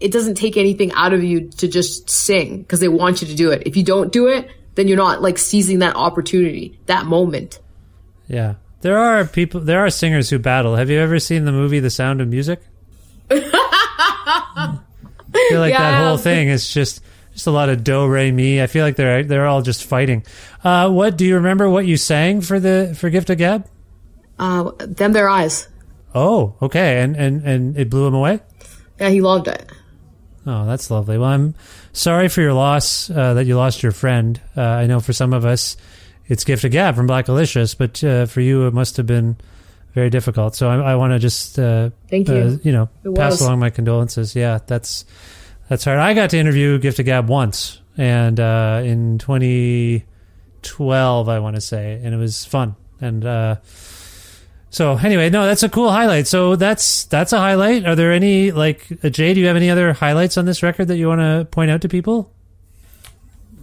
Speaker 4: it doesn't take anything out of you to just sing because they want you to do it. If you don't do it, then you're not like seizing that opportunity, that moment.
Speaker 3: Yeah. There are people there are singers who battle. Have you ever seen the movie The Sound of Music? I feel like that whole thing is just just a lot of do re mi. I feel like they're they're all just fighting. Uh, what do you remember? What you sang for the for Gift of Gab?
Speaker 4: Uh, them their eyes.
Speaker 3: Oh, okay, and and and it blew him away.
Speaker 4: Yeah, he loved it.
Speaker 3: Oh, that's lovely. Well, I'm sorry for your loss uh, that you lost your friend. Uh, I know for some of us, it's Gift of Gab from Blackalicious, but uh, for you, it must have been very difficult. So I, I want to just uh,
Speaker 4: Thank
Speaker 3: uh,
Speaker 4: you.
Speaker 3: you know pass along my condolences. Yeah, that's that's hard. I got to interview Gift of Gab once, and uh, in 2012, I want to say, and it was fun. And uh, so anyway, no, that's a cool highlight. So that's that's a highlight. Are there any like uh, Jay? Do you have any other highlights on this record that you want to point out to people?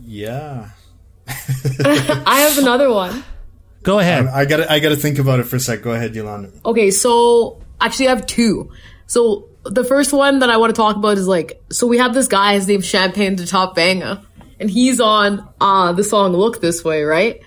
Speaker 5: Yeah.
Speaker 4: I have another one.
Speaker 3: Go ahead.
Speaker 5: I gotta I gotta think about it for a sec. Go ahead, Yolanda.
Speaker 4: Okay, so actually I have two. So the first one that I want to talk about is like, so we have this guy, his name's Champagne the Top Banger, and he's on uh the song Look This Way, right?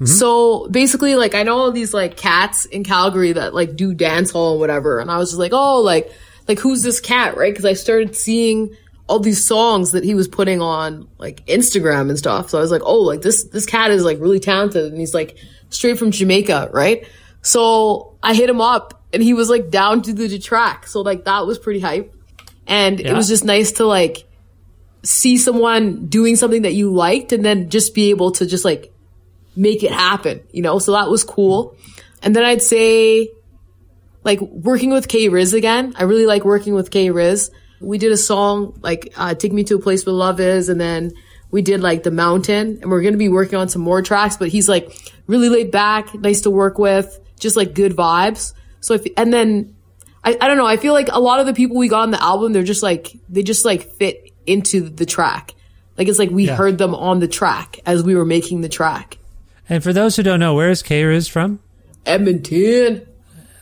Speaker 4: Mm-hmm. So basically, like, I know all these like cats in Calgary that like do dance hall and whatever, and I was just like, oh, like, like who's this cat, right? Because I started seeing all these songs that he was putting on like Instagram and stuff. So I was like, oh, like this this cat is like really talented, and he's like straight from Jamaica, right? So I hit him up, and he was like down to do the track. So like that was pretty hype, and it was just nice to like see someone doing something that you liked, and then just be able to just like make it happen, you know? So that was cool. And then I'd say, like, working with K Riz again. I really like working with K Riz. We did a song, like, uh, Take Me to a Place Where Love Is, and then we did, like, The Mountain, and we're gonna be working on some more tracks, but he's, like, really laid back, nice to work with, just, like, good vibes. So if, and then, I, I don't know, I feel like a lot of the people we got on the album, they're just, like, they just, like, fit into the track. Like, it's like we
Speaker 3: Yeah.
Speaker 4: heard them on the track as we were making the track.
Speaker 3: And for those who don't know, where is K Riz from?
Speaker 4: Edmonton.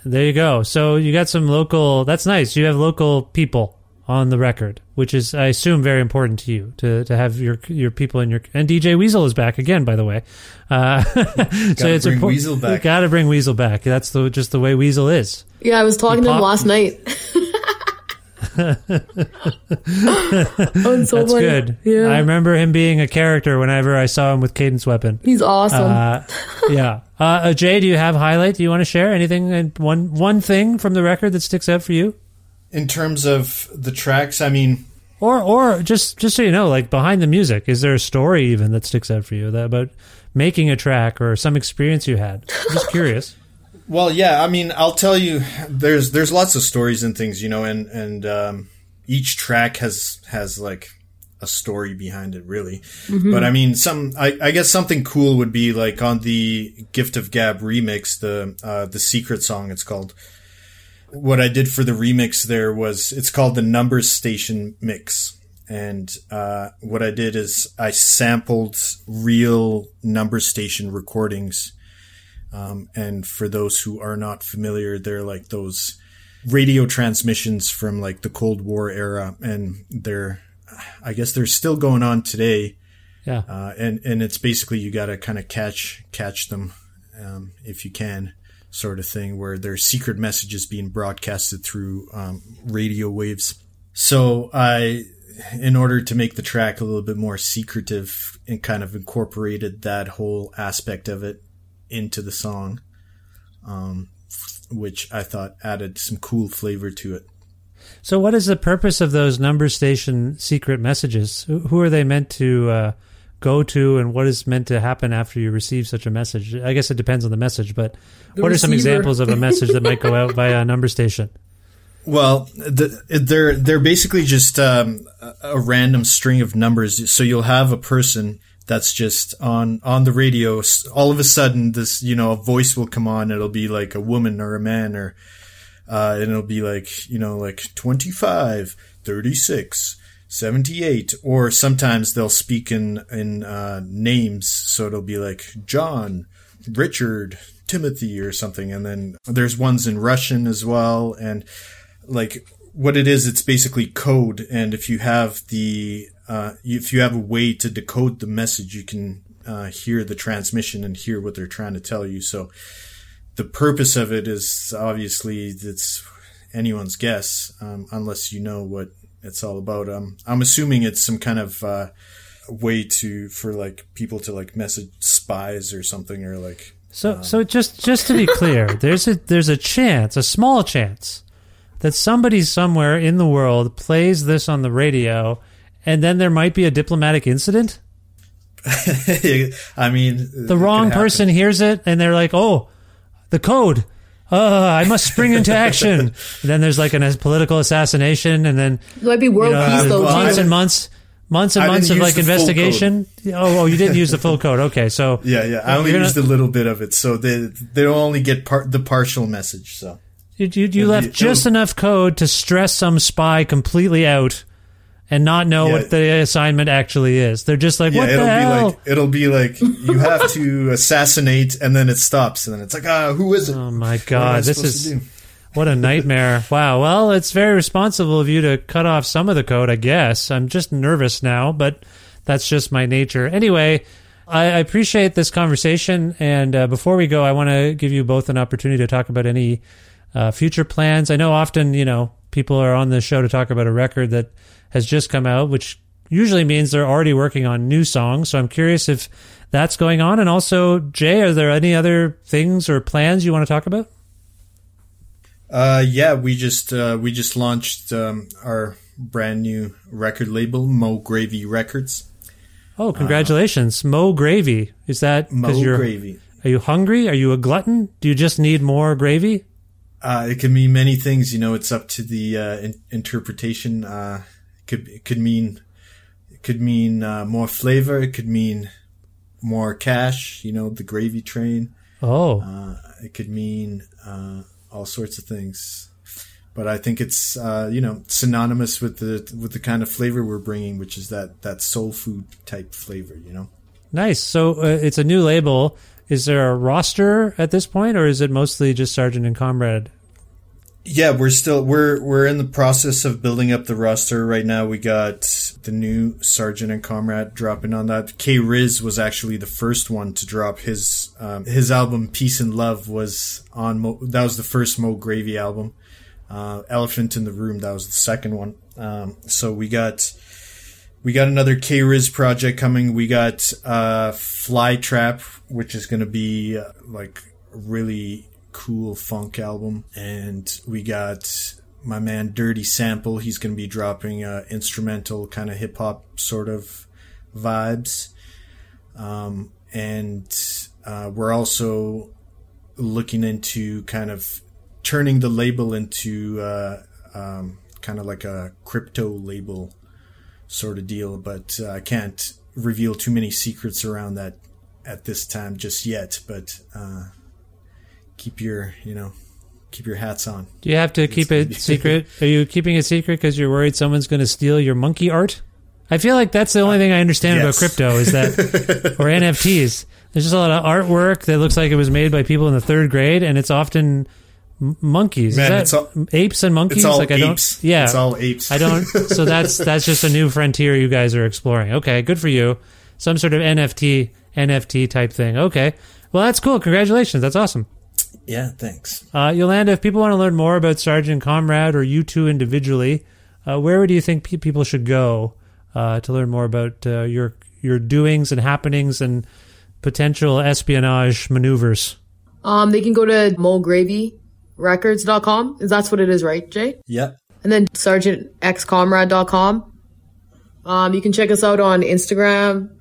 Speaker 3: There you go. So you got some local. That's nice. You have local people on the record, which is, I assume, very important to you to, to have your your people in your. And DJ Weasel is back again, by the way. Uh, so it's
Speaker 5: bring
Speaker 3: impor-
Speaker 5: Weasel back.
Speaker 3: Got to bring Weasel back. That's the just the way Weasel is.
Speaker 4: Yeah, I was talking to him last night. oh, so
Speaker 3: That's
Speaker 4: funny.
Speaker 3: good.
Speaker 4: Yeah,
Speaker 3: I remember him being a character whenever I saw him with Cadence Weapon.
Speaker 4: he's awesome.
Speaker 3: Uh, yeah. Uh, uh, Jay, do you have highlight? Do you want to share anything? uh, One one thing from the record that sticks out for you?
Speaker 5: In terms of the tracks, I mean,
Speaker 3: Or or just just so you know, like behind the music, is there a story even that sticks out for you that about making a track or some experience you had? I'm just curious.
Speaker 5: Well, yeah, I mean, I'll tell you, there's there's lots of stories and things, you know, and and um, each track has has like a story behind it, really. But I mean, some I, I guess something cool would be like on the Gift of Gab remix, the uh, the secret song. It's called. What I did for the remix there was it's called the Numbers Station Mix. And uh, what I did is I sampled real number station recordings um, and for those who are not familiar, they're like those radio transmissions from like the Cold War era, and they're, I guess they're still going on today.
Speaker 3: Yeah.
Speaker 5: Uh, and and it's basically you got to kind of catch catch them um, if you can, sort of thing, where there's secret messages being broadcasted through um, radio waves. So I, in order to make the track a little bit more secretive, and kind of incorporated that whole aspect of it into the song, um, which I thought added some cool flavor to it.
Speaker 3: So, what is the purpose of those number station secret messages? Who who are they meant to uh, go to, and what is meant to happen after you receive such a message? I guess it depends on the message, but what are some examples of a message that might go out via a number station?
Speaker 5: Well, the, they're they're basically just um, a a random string of numbers. So you'll have a person that's just on on the radio. All of a sudden, this you know a voice will come on. It'll be like a woman or a man, or uh, and it'll be like you know like 25, 36, 78, or sometimes they'll speak in in uh, names. So it'll be like John, Richard, Timothy, or something. And then there's ones in Russian as well, and like what it is it's basically code and if you have the uh, if you have a way to decode the message you can uh, hear the transmission and hear what they're trying to tell you. So the purpose of it is obviously it's anyone's guess um, unless you know what it's all about. Um, i'm assuming it's some kind of uh, way to for like people to like message spies or something or like
Speaker 3: So, so just just to be clear, there's a there's a chance, a small chance, that somebody somewhere in the world plays this on the radio, and then there might be a diplomatic incident?
Speaker 5: I mean,
Speaker 3: The wrong person hears it, and they're like, "Oh, the code." Uh, I must spring into action. And then there's like a political assassination, and then
Speaker 4: It might be world
Speaker 3: you know,
Speaker 4: peace though
Speaker 3: months
Speaker 4: too.
Speaker 3: and months, months and
Speaker 5: I
Speaker 3: months of like
Speaker 5: use the full
Speaker 3: investigation. Oh, oh, you didn't use the full code. Okay, so
Speaker 5: Yeah, yeah. I only
Speaker 3: You're gonna-
Speaker 5: used a little bit of it, so they they only get part the partial message. So
Speaker 3: You, you, you left
Speaker 5: be-
Speaker 3: just enough code to stress some spy completely out and not know
Speaker 5: Yeah.
Speaker 3: what the assignment actually is. They're just like,
Speaker 5: yeah,
Speaker 3: what
Speaker 5: it'll
Speaker 3: the
Speaker 5: be
Speaker 3: hell?
Speaker 5: like it'll be like you have to assassinate, and then it stops, and then it's like, ah, who is it?
Speaker 3: oh my
Speaker 5: What am I
Speaker 3: god, this is what a nightmare. wow. Well, it's very responsible of you to cut off some of the code, I guess. I'm just nervous now, but that's just my nature. Anyway, I, I appreciate this conversation. And uh, before we go, I want to give you both an opportunity to talk about any uh, future plans. I know often, you know, people are on the show to talk about a record that has just come out, which usually means they're already working on new songs. So I'm curious if that's going on. And also, Jay, are there any other things or plans you want to talk about?
Speaker 5: Uh, yeah, we just uh, we just launched um, our brand new record label, Mo Gravy Records.
Speaker 3: Oh, congratulations, Mo Gravy. Is that
Speaker 5: Mo
Speaker 3: you're?
Speaker 5: Gravy.
Speaker 3: Are you hungry? Are you a glutton? Do you just need more gravy?
Speaker 5: Uh, it can mean many things. You know, it's up to the uh, in- interpretation. Uh, could it could mean it could mean uh, more flavor. It could mean more cash. You know, the gravy train.
Speaker 3: Oh,
Speaker 5: Uh, it could mean uh, all sorts of things. But I think it's uh, you know synonymous with the with the kind of flavor we're bringing, which is that that soul food type flavor. You know.
Speaker 3: nice. So uh, it's a new label. Is there a roster at this point, or is it mostly just Sergeant and Comrade?
Speaker 5: Yeah, we're still we're we're in the process of building up the roster right now. We got the new Sergeant and Comrade dropping on that. K Riz was actually the first one to drop his um, his album Peace and Love was on Mo, that was the first Mo Gravy album. Uh, Elephant in the Room that was the second one. Um, so we got we got another K Riz project coming. We got uh, Fly Trap, which is going to be uh, like really cool funk album, and we got my man Dirty Sample. He's going to be dropping uh, instrumental kind of hip hop sort of vibes, um, and uh, we're also looking into kind of turning the label into uh, um, kind of like a crypto label sort of deal, but uh, I can't reveal too many secrets around that at this time just yet. But uh, keep your, you know, keep your hats on.
Speaker 3: Do you have to keep it secret? Are you keeping it secret because you're worried someone's going to steal your monkey art? I feel like that's the only uh, thing I understand about crypto is that, or NFTs. There's just a lot of artwork that looks like it was made by people in the third grade, and it's often m- monkeys.
Speaker 5: Man,
Speaker 3: is that
Speaker 5: it's all-
Speaker 3: apes and monkeys?
Speaker 5: It's all
Speaker 3: like I don't. Yeah,
Speaker 5: it's all apes.
Speaker 3: I don't. So that's that's just a new frontier you guys are exploring. Okay, good for you. Some sort of NFT NFT type thing. Okay, well that's cool. Congratulations. That's awesome.
Speaker 5: Yeah, thanks.
Speaker 3: Uh, Yolanda, if people want to learn more about Sergeant Comrade or you two individually, uh, where do you think pe- people should go uh, to learn more about uh, your your doings and happenings and potential espionage maneuvers?
Speaker 4: Um, they can go to mogravyrecords.com. That's what it is, right, Jay?
Speaker 5: Yep.
Speaker 4: And then sergeantxcomrade.com. Um, you can check us out on Instagram.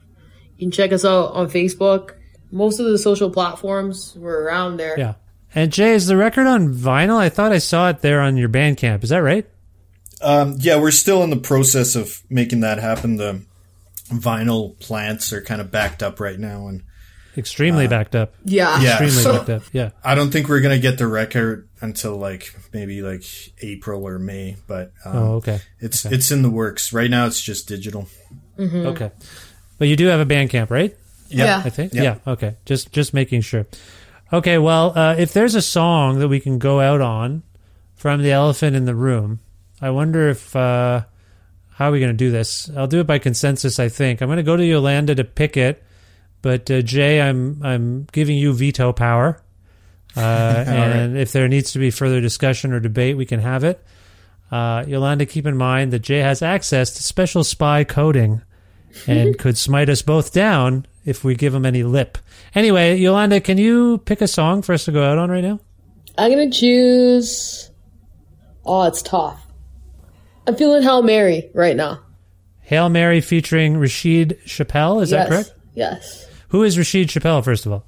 Speaker 4: You can check us out on Facebook. Most of the social platforms, we're around there.
Speaker 3: Yeah. And Jay, is the record on vinyl? I thought I saw it there on your Bandcamp. Is that right?
Speaker 5: Um, yeah, we're still in the process of making that happen. The vinyl plants are kind of backed up right now, and
Speaker 3: Extremely backed up.
Speaker 4: Yeah.
Speaker 5: yeah,
Speaker 3: Extremely backed up. Yeah.
Speaker 5: I don't think we're gonna get the record until like maybe like April or May, but um,
Speaker 3: Oh, okay.
Speaker 5: it's it's in the works right now. It's just digital.
Speaker 3: Okay. But you do have a Bandcamp, right?
Speaker 4: Yeah.
Speaker 3: I think.
Speaker 5: Yeah.
Speaker 3: Yeah. Okay. Just just making sure. Okay. Well, uh, if there's a song that we can go out on from the Elephant in the Room, I wonder if uh, how are we going to do this? I'll do it by consensus. I think I'm going to go to Yolanda to pick it, but uh, Jay, I'm I'm giving you veto power. Uh, and if there needs to be further discussion or debate, we can have it. Uh, Yolanda, keep in mind that Jay has access to special spy coding and could smite us both down if we give him any lip. Anyway, Yolanda, can you pick a song for us to go out on right now?
Speaker 4: I'm gonna choose Oh, it's tough. I'm feeling Hail Mary right now.
Speaker 3: Hail Mary featuring Rasheed Chappell. Is that correct?
Speaker 4: Yes.
Speaker 3: Who is Rasheed Chappell, first of all?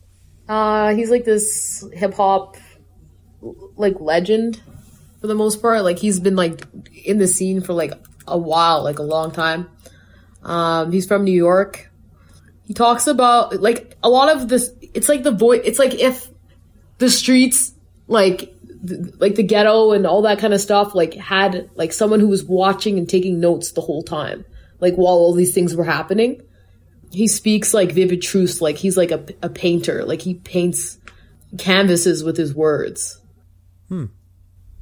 Speaker 4: Uh, he's like this hip hop, like legend for the most part. Like he's been like in the scene for like a while, like a long time. Um, he's from New York. He talks about like a lot of this. It's like the voice. It's like if the streets, like th- like the ghetto and all that kind of stuff, like had like someone who was watching and taking notes the whole time, like while all these things were happening he speaks like vivid truths like he's like a, a painter like he paints canvases with his words Hmm.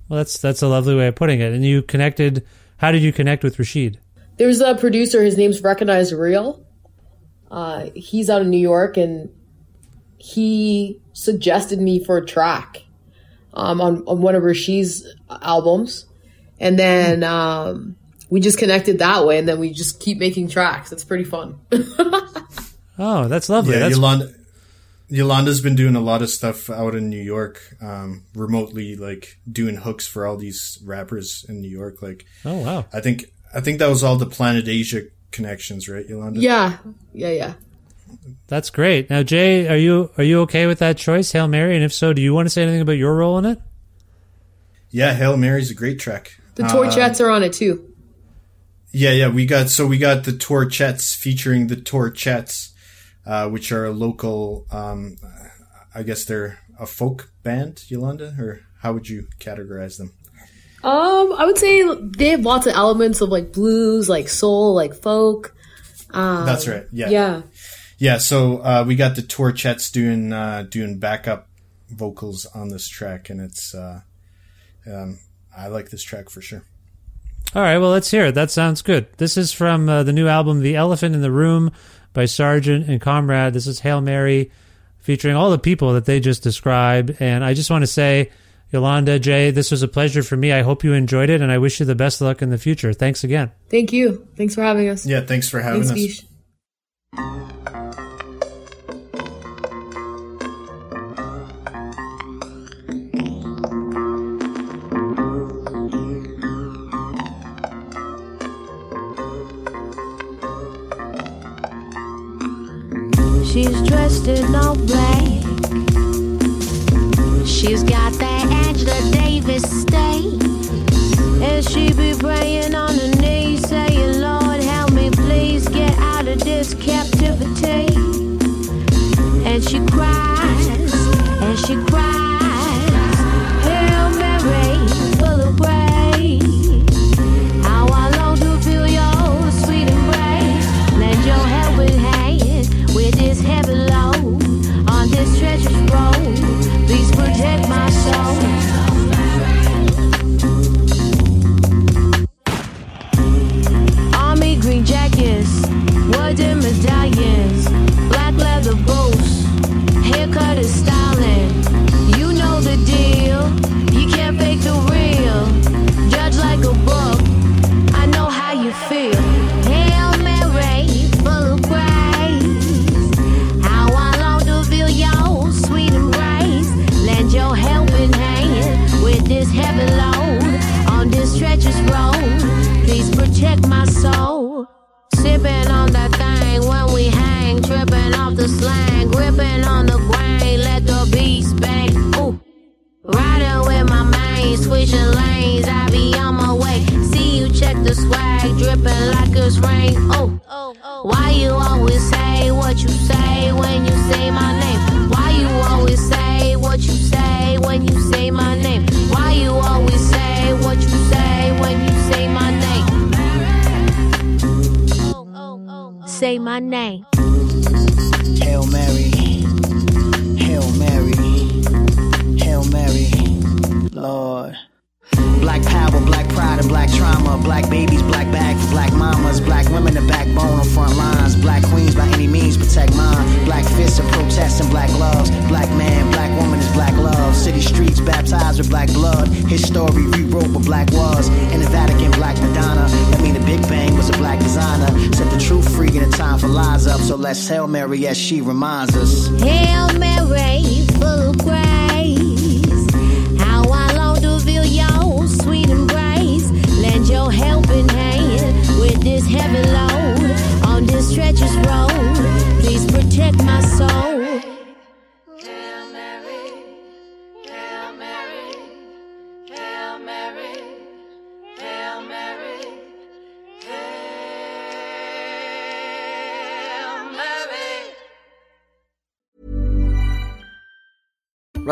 Speaker 3: Well, that's that's a lovely way of putting it. And you connected. How did you connect with Rasheed?
Speaker 4: There's a producer his name's Recognize Ali uh, he's out of new york and he suggested me for a track um, on, on one of rasheed's albums and then um, we just connected that way and then we just keep making tracks it's pretty fun
Speaker 3: Oh, that's lovely.
Speaker 5: Yeah,
Speaker 3: that's
Speaker 5: Yolanda. Yolanda's been doing a lot of stuff out in New York, um, remotely, like doing hooks for all these rappers in New York. Like,
Speaker 3: oh wow.
Speaker 5: I think I think that was all the Planet Asia connections, right, Yolanda?
Speaker 4: yeah yeah yeah
Speaker 3: That's great. Now, Jay, are you are you okay with that choice, Hail Mary? And if so, do you want to say anything about your role in it?
Speaker 5: yeah. Hail Mary's a great track.
Speaker 4: the
Speaker 5: Uh,
Speaker 4: torchettes are on it too
Speaker 5: Yeah, yeah, we got so we got the Torchettes featuring the Torchettes, uh, which are a local. Um, I guess they're a folk band, Yolanda, or how would you categorize them?
Speaker 4: Um, I would say they have lots of elements of like blues, like soul, like folk. Um,
Speaker 5: That's right. Yeah,
Speaker 4: Yeah.
Speaker 5: yeah. So uh, we got the Torchettes doing uh, doing backup vocals on this track, and it's. Uh, um, I like this track for sure.
Speaker 3: All right, well, let's hear it. That sounds good. This is from uh, the new album, The Elephant in the Room by Sergeant and Comrade. This is Hail Mary featuring all the people that they just described. And I just want to say, Yolanda, Jay, this was a pleasure for me. I hope you enjoyed it, and I wish you the best of luck in the future. Thanks again.
Speaker 4: Thank you. Thanks for having us.
Speaker 5: Yeah, thanks for having
Speaker 4: Thanks,
Speaker 5: us.
Speaker 4: Vish.
Speaker 6: She's dressed in all black. She's got that Angela Davis stain. And she be praying on her knees, saying, Lord, help me, please get out of this captivity. And she cries, and she cries.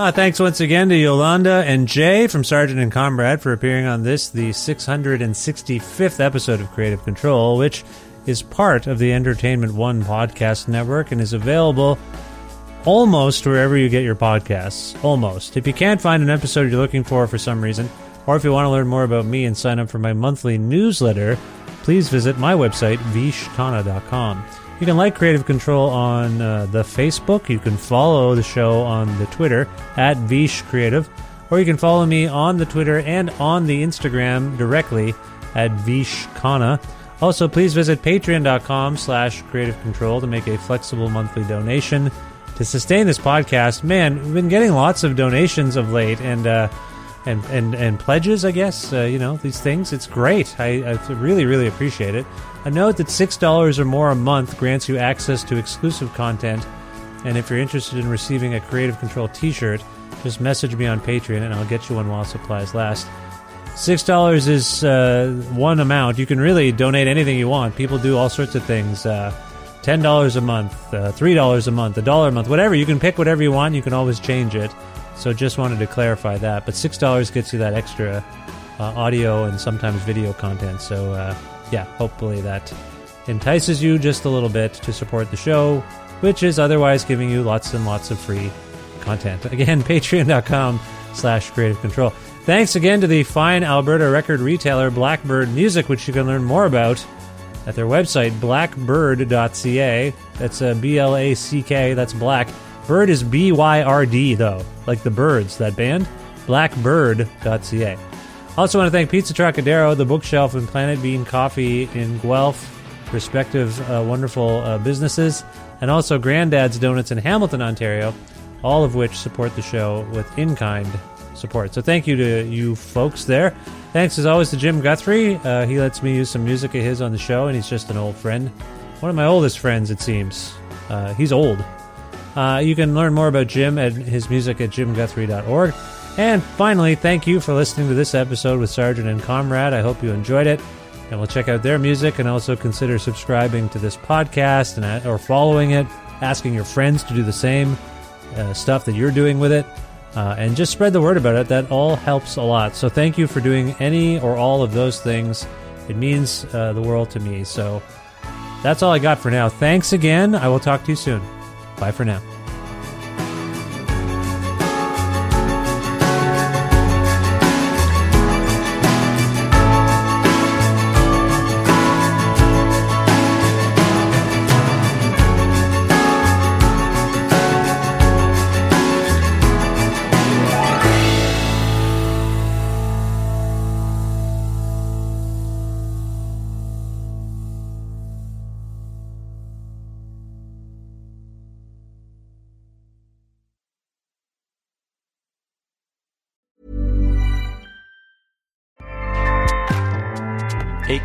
Speaker 3: Uh, thanks once again to Yolanda and Jay from Sergeant and Comrade for appearing on this, the 665th episode of Creative Control, which is part of the Entertainment One podcast network and is available almost wherever you get your podcasts. Almost. If you can't find an episode you're looking for for some reason, or if you want to learn more about me and sign up for my monthly newsletter, please visit my website, vishkhanna.com. You can like Creative Control on uh, the Facebook. You can follow the show on the Twitter at Vish Creative, or you can follow me on the Twitter and on the Instagram directly at Vishkhanna. Also, please visit patreon.com slash creative control to make a flexible monthly donation to sustain this podcast. Man, we've been getting lots of donations of late and uh, and, and and pledges, I guess. Uh, you know, these things. It's great. I, I really, really appreciate it. A note that $6 or more a month grants you access to exclusive content. And if you're interested in receiving a Creative Control t shirt, just message me on Patreon and I'll get you one while supplies last. Six dollars is uh, one amount. You can really donate anything you want. People do all sorts of things. Uh, Ten dollars a month, uh, three dollars a month, a dollar a month, whatever. You can pick whatever you want. You can always change it. So just wanted to clarify that. But six dollars gets you that extra uh, audio and sometimes video content. So uh, yeah, hopefully that entices you just a little bit to support the show, which is otherwise giving you lots and lots of free content. Again, patreon.com slash creative control. Thanks again to the fine Alberta record retailer Blackbyrd Myoozik, which you can learn more about at their website, blackbyrd.ca. That's uh, B L A C K, that's black. Bird is B Y R D, though, like the Byrds, that band. Blackbyrd.ca. Also, want to thank Pizza Trocadero, The Bookshelf, and Planet Bean Coffee in Guelph, respective uh, wonderful uh, businesses, and also Granddad's Donuts in Hamilton, Ontario, all of which support the show with in kind support. So, thank you to you folks there. Thanks as always to Jim Guthrie. Uh, he lets me use some music of his on the show, and he's just an old friend. One of my oldest friends, it seems. Uh, he's old. Uh, you can learn more about Jim and his music at jimguthrie.org. And finally, thank you for listening to this episode with Sergeant and Comrade. I hope you enjoyed it. And we'll check out their music and also consider subscribing to this podcast and or following it, asking your friends to do the same uh, stuff that you're doing with it. Uh, and just spread the word about it. That all helps a lot. So thank you for doing any or all of those things. It means uh, the world to me. So that's all I got for now. Thanks again. I will talk to you soon. Bye for now.